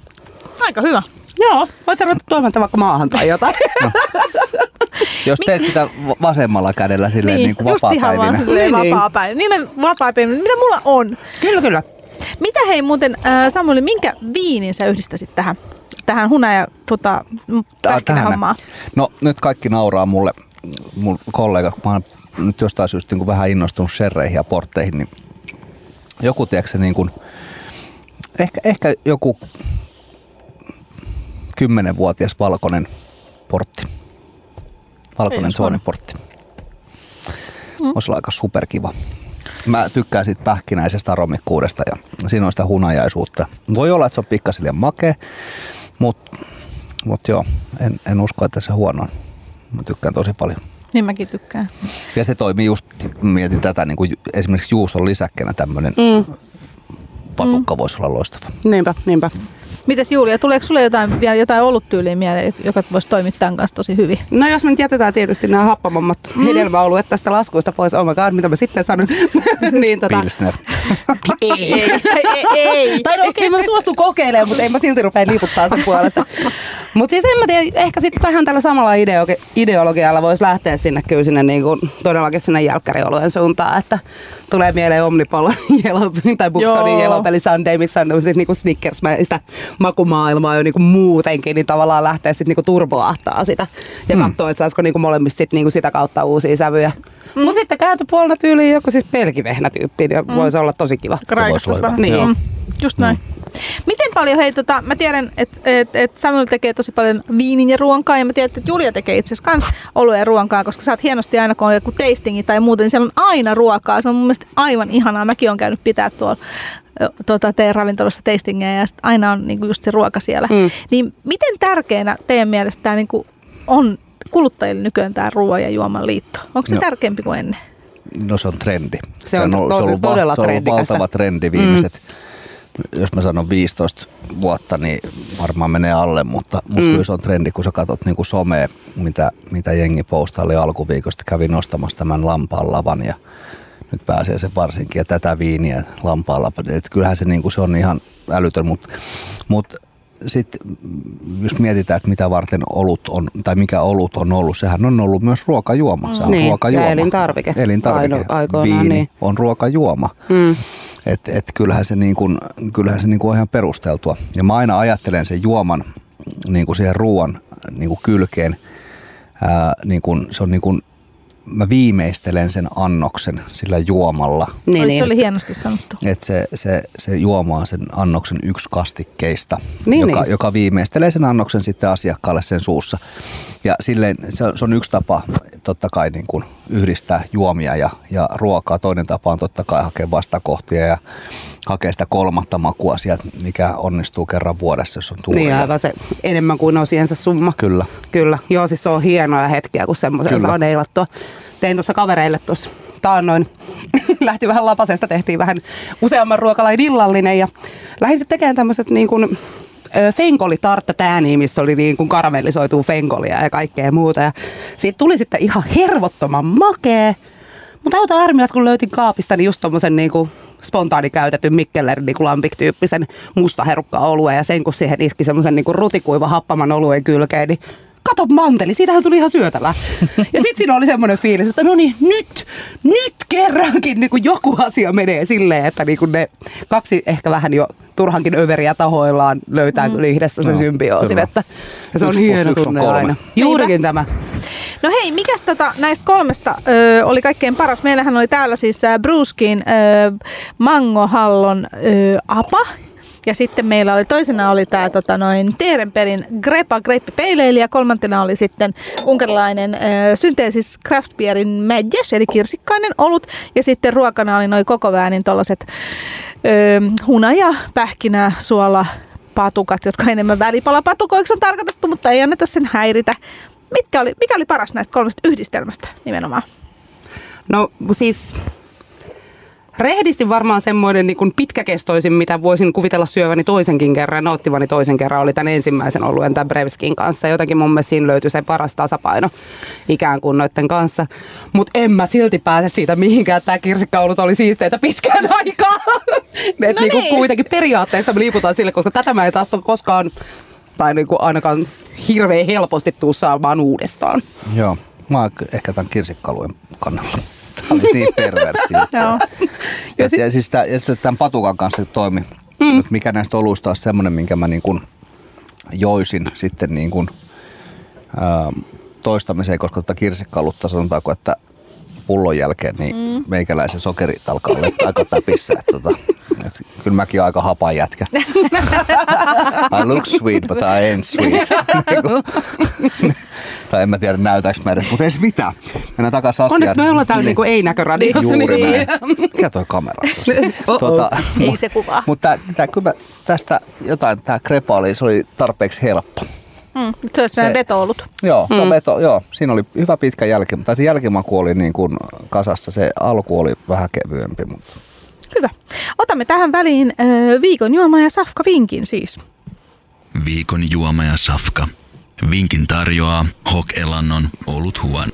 Aika hyvä. Joo, voit sä ruveta tuomaan vaikka maahan tai jotain. No. Jos teet sitä vasemmalla kädellä silleen niin, niin kuin vapaa-päivinä. Just ihan vaan niin, vapaa-päivinä. Niin vapaa-päivinä. Mitä mulla on? Kyllä, kyllä. Mitä hei muuten, äh, Samuli, minkä viinin sä yhdistäsit tähän? Tähän hunaja tota, hommaan? No nyt kaikki nauraa mulle, mun kollegat, kun mä oon nyt jostain syystä niin vähän innostunut sherreihin ja portteihin, niin joku, tiedätkö, niin kuin, ehkä, ehkä joku kymmenenvuotias valkoinen portti. Valkoinen suoniportti. Mm. Olisi aika superkiva. Mä tykkään siitä pähkinäisestä aromikkuudesta ja siinä on sitä hunajaisuutta. Voi olla, että se on pikkasen makea, mutta mut joo, en, en usko, että se huono on. Mä tykkään tosi paljon. Niin mäkin tykkään. Ja se toimii just, mietin tätä niin kuin esimerkiksi juuston lisäkkeenä tämmöinen mm. patukka mm. voisi olla loistava. Niinpä, niinpä. Mites Julia, tuleeko sulle jotain, vielä jotain oluttyyliä mieleen, joka voisi toimia tämän kanssa tosi hyvin? No jos me nyt jätetään tietysti nämä happamammat mm. hedelmäoluet tästä laskuista pois, oh my god, mitä mä sitten sanon. [laughs] niin, tota, Pilsner. [laughs] ei. ei, ei, ei. [laughs] Tai no okei, okay, mä suostun kokeilemaan, mutta en mä silti rupea liputtaa sen puolesta. Mutta siis en mä tiedä, ehkä sitten vähän tällä samalla ideologi- ideologialla voisi lähteä sinne kyllä sinne niin kuin, todellakin sinne jälkkäriolueen suuntaan, että tulee mieleen Omnipol Yellow, tai. Yellow Belly Sunday, missä on siis niinku Snickersmäistä makumaailmaa jo niinku muutenkin, niin tavallaan lähteä sitten niinku turboahtaa sitä ja Hmm. katsoa, että saisiko niinku molemmista sit niinku sitä kautta uusia sävyjä. Mm. Mutta sitten kääntöpuolella tyyliin joku siis pelkivehnä-tyyppi, niin Mm. voisi olla tosi kiva. Raikastus olla vähän. Niin. Mm, Just näin. Miten paljon, hei tota, mä tiedän, että et, et Samuel tekee tosi paljon viinin ja ruoankaa ja mä tiedän, että Julia tekee itse asiassa kans oluen ja ruoankaa, koska sä oot hienosti aina, kun on joku tastingi tai muuten, niin siellä on aina ruokaa. Se on mun mielestä aivan ihanaa. Mäkin olen käynyt pitää tuolla tota, teidän ravintolassa tastingeja ja aina on niinku just se ruoka siellä. Mm. Niin miten tärkeänä teidän mielestä tää niinku on kuluttajille nykyään tämä ruoan ja juoman liitto? Onko se No. tärkeämpi kuin ennen? No se on trendi. Se on ollut- to- ollut, va- todella se on ollut valtava trendi viimeiset, jos mä sanon 15 vuotta, niin varmaan menee alle, mutta, mutta Mm. kyllä se on trendi, kun sä katsot niin somea, mitä, mitä jengi postaili alkuviikosta, kävi nostamassa tämän lampaan lavan ja nyt pääsee se varsinkin ja tätä viiniä lampaan lavan. Et kyllähän se, niin kuin, se on ihan älytön, mutta mut, sitten jos mietitään, että mitä varten olut on, tai mikä olut on ollut, sehän on ollut myös ruokajuoma. Se on Niin, ja ruokajuoma. elintarvike. Elintarvike. Aino- aikoinaan, Viini niin. on ruokajuoma. Mm. Et, et kyllähän se, niin kun, kyllähän se niin kun on ihan perusteltua. Ja mä aina ajattelen sen juoman niin kuin siihen ruoan niin kuin kylkeen. Ää, niin kun, se on niin kun, mä viimeistelen sen annoksen sillä juomalla. Niin, niin. Se oli hienosti sanottu. Että se, se, se juoma on sen annoksen yksi kastikkeista, Niin, joka, niin. joka viimeistelee sen annoksen sitten asiakkaalle sen suussa. Ja silleen se, on- se on yksi tapa totta kai niin kuin yhdistää juomia ja, ja ruokaa. Toinen tapa on totta kai hakea vastakohtia ja hakea sitä kolmatta makua sieltä, mikä onnistuu kerran vuodessa, jos on tuuri. Niin aivan se enemmän kuin osiensa summa. Kyllä. Kyllä. Joo, siis se on hienoja hetkiä, kun semmoisen saa neilattua. Tein tuossa kavereille tuossa taannoin. [laughs] Lähti vähän lapasesta, tehtiin vähän useamman ruokalain illallinen ja lähdin sitten tekemään tämmöiset niin kuin fenkolitartta tääniä, missä oli niin kuin karamellisoituu fenkolia ja kaikkea muuta. Ja siitä tuli sitten ihan hervottoman makee. Mutta auta armias, kun löytin kaapista niin just tommosen niinku spontaani käytetyn Mikkeller niinku lampik-tyyppisen mustaherukka oluen ja sen kun siihen iski semmoisen niinku rutikuiva happaman oluen kylkeen, niin kato manteli, siitähän tuli ihan syötävää. [laughs] Ja sitten siinä oli semmoinen fiilis, että no niin, nyt, nyt kerrankin niin kuin joku asia menee silleen, että niin kuin ne kaksi ehkä vähän jo turhankin överiä tahoillaan löytää mm. kyllä yhdessä se Joo, symbioosin. Että, ja se on Yksi hieno on tunne aina. Juurikin tämä. No hei, mikäs tota, näistä kolmesta ö, oli kaikkein paras? Meillähän oli täällä siis Bruskin ö, Mangohallon ö, apa. Ja sitten meillä oli toisena oli tämä tota, noin Teerenperin Grepa Ale ja kolmantena oli sitten unkarilainen ö, synteesis craft beerin Madjes, eli kirsikkainen olut. Ja sitten ruokana oli noin koko väänin tollaset ö, hunaja, pähkinä, suola, patukat, jotka enemmän välipalapatukoiksi on tarkoitettu, mutta ei anneta sen häiritä. Mitkä oli, mikä oli paras näistä kolmesta yhdistelmästä nimenomaan? No siis rehdisti varmaan semmoinen niin kuin pitkäkestoisin, mitä voisin kuvitella syöväni toisenkin kerran, nauttivani toisen kerran, oli tämän ensimmäisen oluen tämän Brevskin kanssa. Jotenkin mun mielestä siinä löytyi se paras tasapaino ikään kuin noiden kanssa. Mutta en mä silti pääse siitä mihinkään, tämä kirsikkaulut oli siisteitä pitkään [laughs] aikaa. Et No niin kuin niin. kuitenkin periaatteessa me liiputaan sille, koska tätä mä en taas ole koskaan tai niin kuin ainakaan hirveän helposti tuu saamaan uudestaan. Joo, mä oon ehkä tämän kirsikkaluen kannalla. Tämä oli niin perversi. Joo. ja, sit, ja, siis tää, ja sitten tämän patukan kanssa toimi. Mm. Mikä näistä oluista on semmoinen, minkä mä niin kuin joisin sitten niin kuin, ää, toistamiseen, koska tuota kirsikkalutta sanotaanko, että pullon jälkeen niin mm. meikäläisen sokerit alkaa olla aika täpissä. Että, tota, et, kyllä mäkin aika hapan jätkä. [laughs] I look sweet, but I ain't sweet. [laughs] Niinku. tai en mä tiedä näytäks mä edes, mutta ei se mitään. Mennään takaisin asiaan. Onneksi me ollaan täällä niin. niin ei-näköradiossa. Juuri niin. näin. Mikä toi kamera? Oh-oh. [laughs] Ei se kuvaa. Mutta tää, kyllä mä tästä jotain, tämä krepa oli, se oli tarpeeksi helppo. Mm, se se... vetoulut. Joo, se on veto, joo, siinä oli hyvä pitkä jälki, mutta se jälkimaku oli niin kuin kasassa, se alku oli vähän kevyempi, mutta Hyvä. Otamme tähän väliin ö, viikon juoma ja safka vinkin siis. Viikon juoma ja safka. Vinkin tarjoaa Hok Elannon olut huone.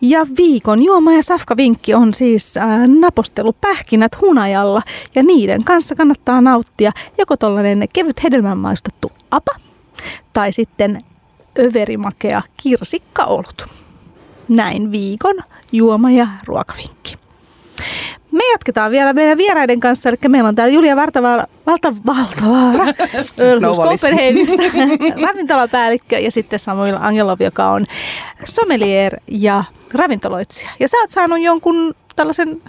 Ja viikon juoma ja safkavinkki on siis äh, napostelupähkinät hunajalla ja niiden kanssa kannattaa nauttia joko tollainen kevyt hedelmän maistettu apa tai sitten överimakea kirsikkaolut. Näin viikon juoma ja ruokavinkki. Me jatketaan vielä meidän vieraiden kanssa, eli meillä on täällä Julia Vartavaara, Valta, Valtavaara [laughs] Ölhus Copenhagenista, [laughs] ravintolapäällikkö ja sitten Samuel Angelov, joka on sommelier ja ravintoloitsija. Ja sä oot saanut jonkun tällaisen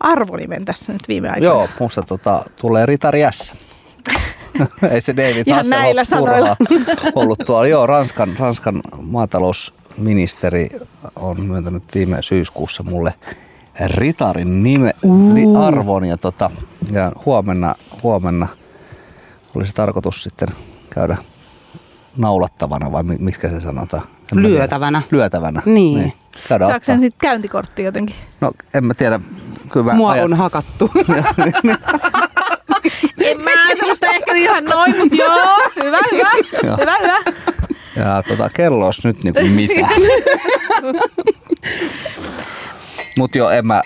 arvonimen tässä nyt viime aikoina. Joo, musta tota, tulee Ritari S. [laughs] Ei se David Hasselhoff turhaa [laughs] ollut tuolla. Joo, Ranskan, Ranskan maatalousministeri on myöntänyt viime syyskuussa mulle Ritarin nime, ri, arvon ja, tota, ja huomenna, huomenna olisi tarkoitus sitten käydä naulattavana vai mi- miksi se sanotaan? En. Lyötävänä. Lyötävänä. Niin. Käydään Saako sen sitten käyntikortti jotenkin? No en mä tiedä. Kyllä mä Mua ajat- on hakattu. [laughs] En mä ajatellut sitä ehkä ihan noin, mutta joo, hyvä, hyvä, Joo. hyvä, hyvä. Ja tota, kello olisi nyt niinku mitä. Mut joo, en mä,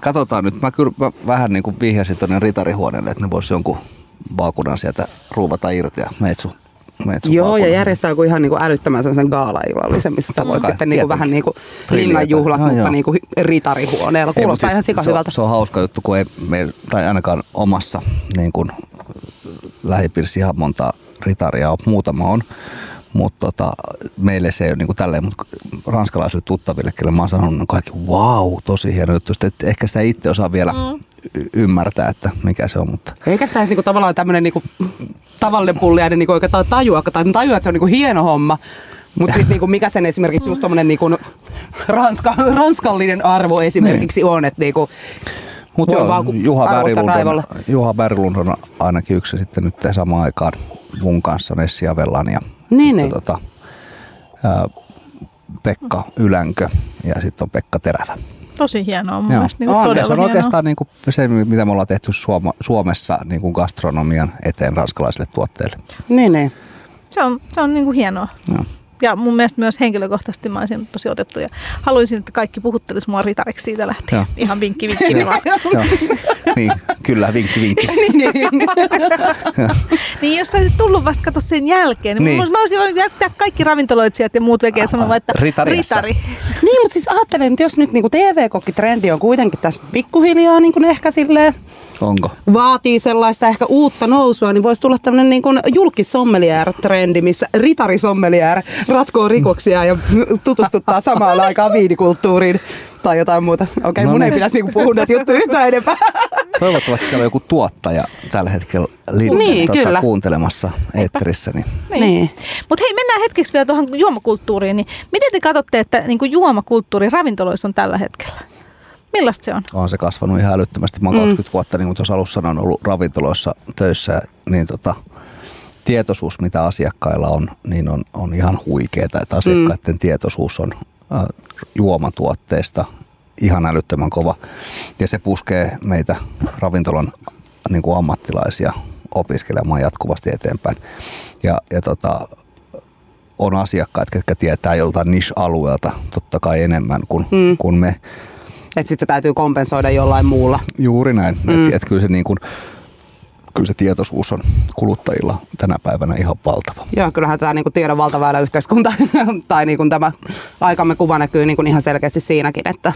katsotaan nyt. Mä kyllä mä vähän niinku vihjasin tonne ritarihuoneelle, että ne vois jonkun vaakunan sieltä ruuvata irti ja meet sun, meet sun Joo, ja vaakunan. järjestää kuin ihan niinku älyttömän sellaisen gaala-illallisen, missä sä voit sitten niinku vähän niinku Brilliant. linnanjuhlat, Joo, mutta joo. niinku ritarihuoneella. Ei, Kuulostaa siis ihan sika se, on- hyvältä. se on hauska juttu, kun ei meillä, tai ainakaan omassa niin kuin, lähipiirissä ihan monta ritaria on, muutama on. Mutta tota, meille se ei ole niin kuin tälleen, mutta ranskalaisille tuttaville, kelle mä oon sanonut, on kaikki wow, tosi hieno juttu. Sitten, että ehkä sitä itse osaa vielä mm. ymmärtää, että mikä se on, mutta Eikä sitä edes niinku tavallaan tämmöinen niinku tavallinen pulliainen niinku oikeastaan tajua, tai tajua, että se on niinku hieno homma. Mutta sitten niinku mikä sen esimerkiksi just tommonen niinku [laughs] ranska, ranskallinen arvo esimerkiksi on, että niinku Mutta joo, vaan, Juha Berglund, on. Juha Berglund on ainakin yksi sitten nyt samaan aikaan mun kanssa Nessi Avellan ja, Niin, ja niin. tota, ää, Pekka Ylänkö ja sitten on Pekka Terävä. Tosi hienoa mun Joo. mielestä. Niin On, todella se on hienoa. oikeastaan niin kuin se, mitä me ollaan tehty Suoma, Suomessa niin kuin gastronomian eteen ranskalaisille tuotteille. niin, niin. Se on, se on niin kuin hienoa. Joo. Ja mun mielestä myös henkilökohtaisesti mä olisin tosi otettu ja haluaisin, että kaikki puhuttelis mua ritariksi siitä lähtien. Joo. Ihan vinkki, vinkki vaan. Joo. niin, kyllä, vinkki, vinkki. [laughs] Niin jos sä olisit tullut vasta kato sen jälkeen, niin, Niin. niin. mä olisin voinut jättää kaikki ravintoloitsijat ja muut vekejä sanomaan, että Ritariassa. ritari. Niin, mutta siis ajattelen, että jos nyt niinku TV-kokkitrendi on kuitenkin tässä pikkuhiljaa niinku ehkä silleen Onko? vaatii sellaista ehkä uutta nousua, niin voisi tulla tämmöinen niin julkisommelier-trendi, missä ritarisommelier ratkoo rikoksia ja tutustuttaa samaan aikaan viinikulttuuriin tai jotain muuta. Okei, No mun ei niin. pitäisi niinku puhua näitä juttuja yhtään enempää. Toivottavasti siellä on joku tuottaja tällä hetkellä li- Niin, tota, kyllä. kuuntelemassa eetterissä. Niin. Niin. Mutta hei, mennään hetkeksi vielä tuohon juomakulttuuriin. Niin miten te katsotte, että niin kuin juomakulttuuri ravintoloissa on tällä hetkellä? Millaista se on? on se kasvanut ihan älyttömästi. Mä oon 20 vuotta, niin kuin tuossa alussa sanoin, ollut ravintoloissa töissä, niin tota, tietoisuus, mitä asiakkailla on, niin on, on ihan huikeeta. Että asiakkaiden tietoisuus on äh, juomatuotteista ihan älyttömän kova. Ja se puskee meitä ravintolan niin kuin ammattilaisia opiskelemaan jatkuvasti eteenpäin. Ja, ja tota, on asiakkaat, ketkä tietää joltain niche-alueelta totta kai enemmän kuin, mm. kuin me. Että sitten se täytyy kompensoida jollain muulla. Juuri näin. Mm. Et, et kyllä, se niin kuin, kyllä se tietoisuus on kuluttajilla tänä päivänä ihan valtava. Joo, kyllähän tämä niinku tiedon valtaväylä yhteiskunta [laughs] tai niinku tämä aikamme kuva näkyy niinku ihan selkeästi siinäkin, että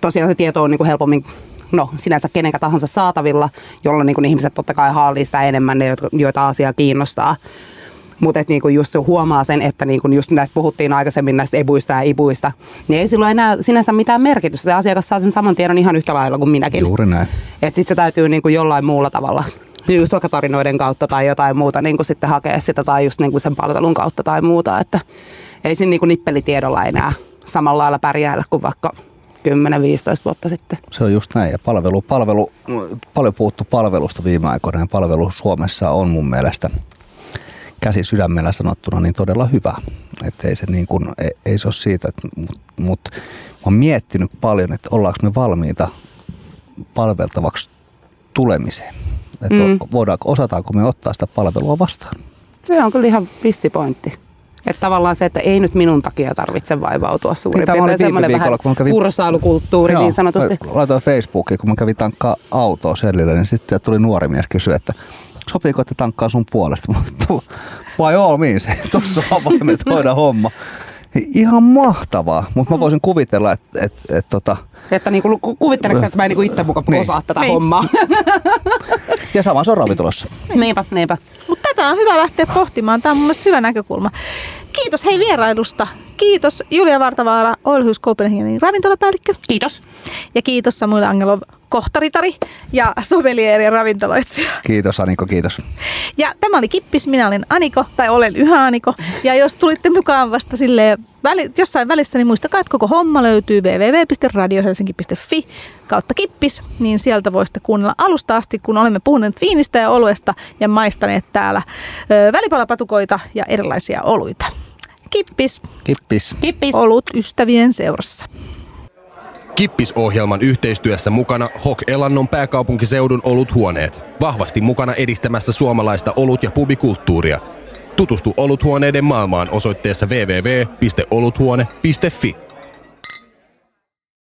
tosiaan se tieto on niinku helpommin no, sinänsä kenenkä tahansa saatavilla, jolloin niinku ihmiset totta kai haalii sitä enemmän, ne, joita asia kiinnostaa. Mutta niinku just se huomaa sen, että niinku just näistä puhuttiin aikaisemmin näistä ebuista ja ibuista, niin ei silloin enää sinänsä mitään merkitystä. Se asiakas saa sen saman tiedon ihan yhtä lailla kuin minäkin. Juuri näin. Että sitten se täytyy niinku jollain muulla tavalla, just vaikka tarinoiden kautta tai jotain muuta niinku sitten hakea sitä tai just niinku sen palvelun kautta tai muuta. Että ei siinä niinku nippelitiedolla enää samalla lailla pärjäällä kuin vaikka 10-15 vuotta sitten. Se on just näin. Ja palvelu, palvelu, paljon puhuttu palvelusta viime aikoina ja palvelu Suomessa on mun mielestä käsi sydämellä sanottuna niin todella hyvä. Että ei se, niin kuin, ei, ei se ole siitä, mutta mut, mä oon miettinyt paljon, että ollaanko me valmiita palveltavaksi tulemiseen. Että Mm. voidaanko, osataanko me ottaa sitä palvelua vastaan. Se on kyllä ihan vissi pointti. Että tavallaan se, että ei nyt minun takia tarvitse vaivautua suurin Niin, tämä oli piirtein semmoinen vähän viikolla, kun mä kävin- pursailukulttuuri niin sanotusti. mä Laitoin Facebookiin, kun mä kävin tankkaa autoa sellille, niin sitten tuli nuori mies kysyä, että sopiiko, että tankkaa sun puolesta? [laughs] Vai all means, [laughs] tuossa on avaimet, hoida homma. Ihan mahtavaa, mutta mä voisin kuvitella, että et, et, tota, Että niinku, ku- kuvitteleeko, että mä en niinku itse mukaan Niin. osaa tätä Niin. hommaa? [laughs] ja sama se on ravintolassa. niinpä, niinpä. Mutta tätä on hyvä lähteä pohtimaan. Tämä on mun mielestä hyvä näkökulma. Kiitos hei vierailusta. Kiitos Julia Vartavaara, Oilhus Copenhagenin ravintolapäällikkö. Kiitos. Ja kiitos Samuel Angelo, kohtaritari ja sommelieri ja ravintoloitsija. Kiitos Aniko, kiitos. Ja tämä oli Kippis, minä olen Aniko, tai olen yhä Aniko. Ja jos tulitte mukaan vasta sille väli, jossain välissä, niin muistakaa, että koko homma löytyy www.radiohelsinki.fi kautta Kippis, niin sieltä voisitte kuunnella alusta asti, kun olemme puhuneet viinistä ja oluesta ja maistaneet täällä välipalapatukoita ja erilaisia oluita. Kippis, Kippis. Kippis. olut ystävien seurassa. Kippis-ohjelman yhteistyössä mukana Hok Elannon pääkaupunkiseudun oluthuoneet. Vahvasti mukana edistämässä suomalaista olut- ja pubikulttuuria. Tutustu oluthuoneiden maailmaan osoitteessa www.oluthuone.fi.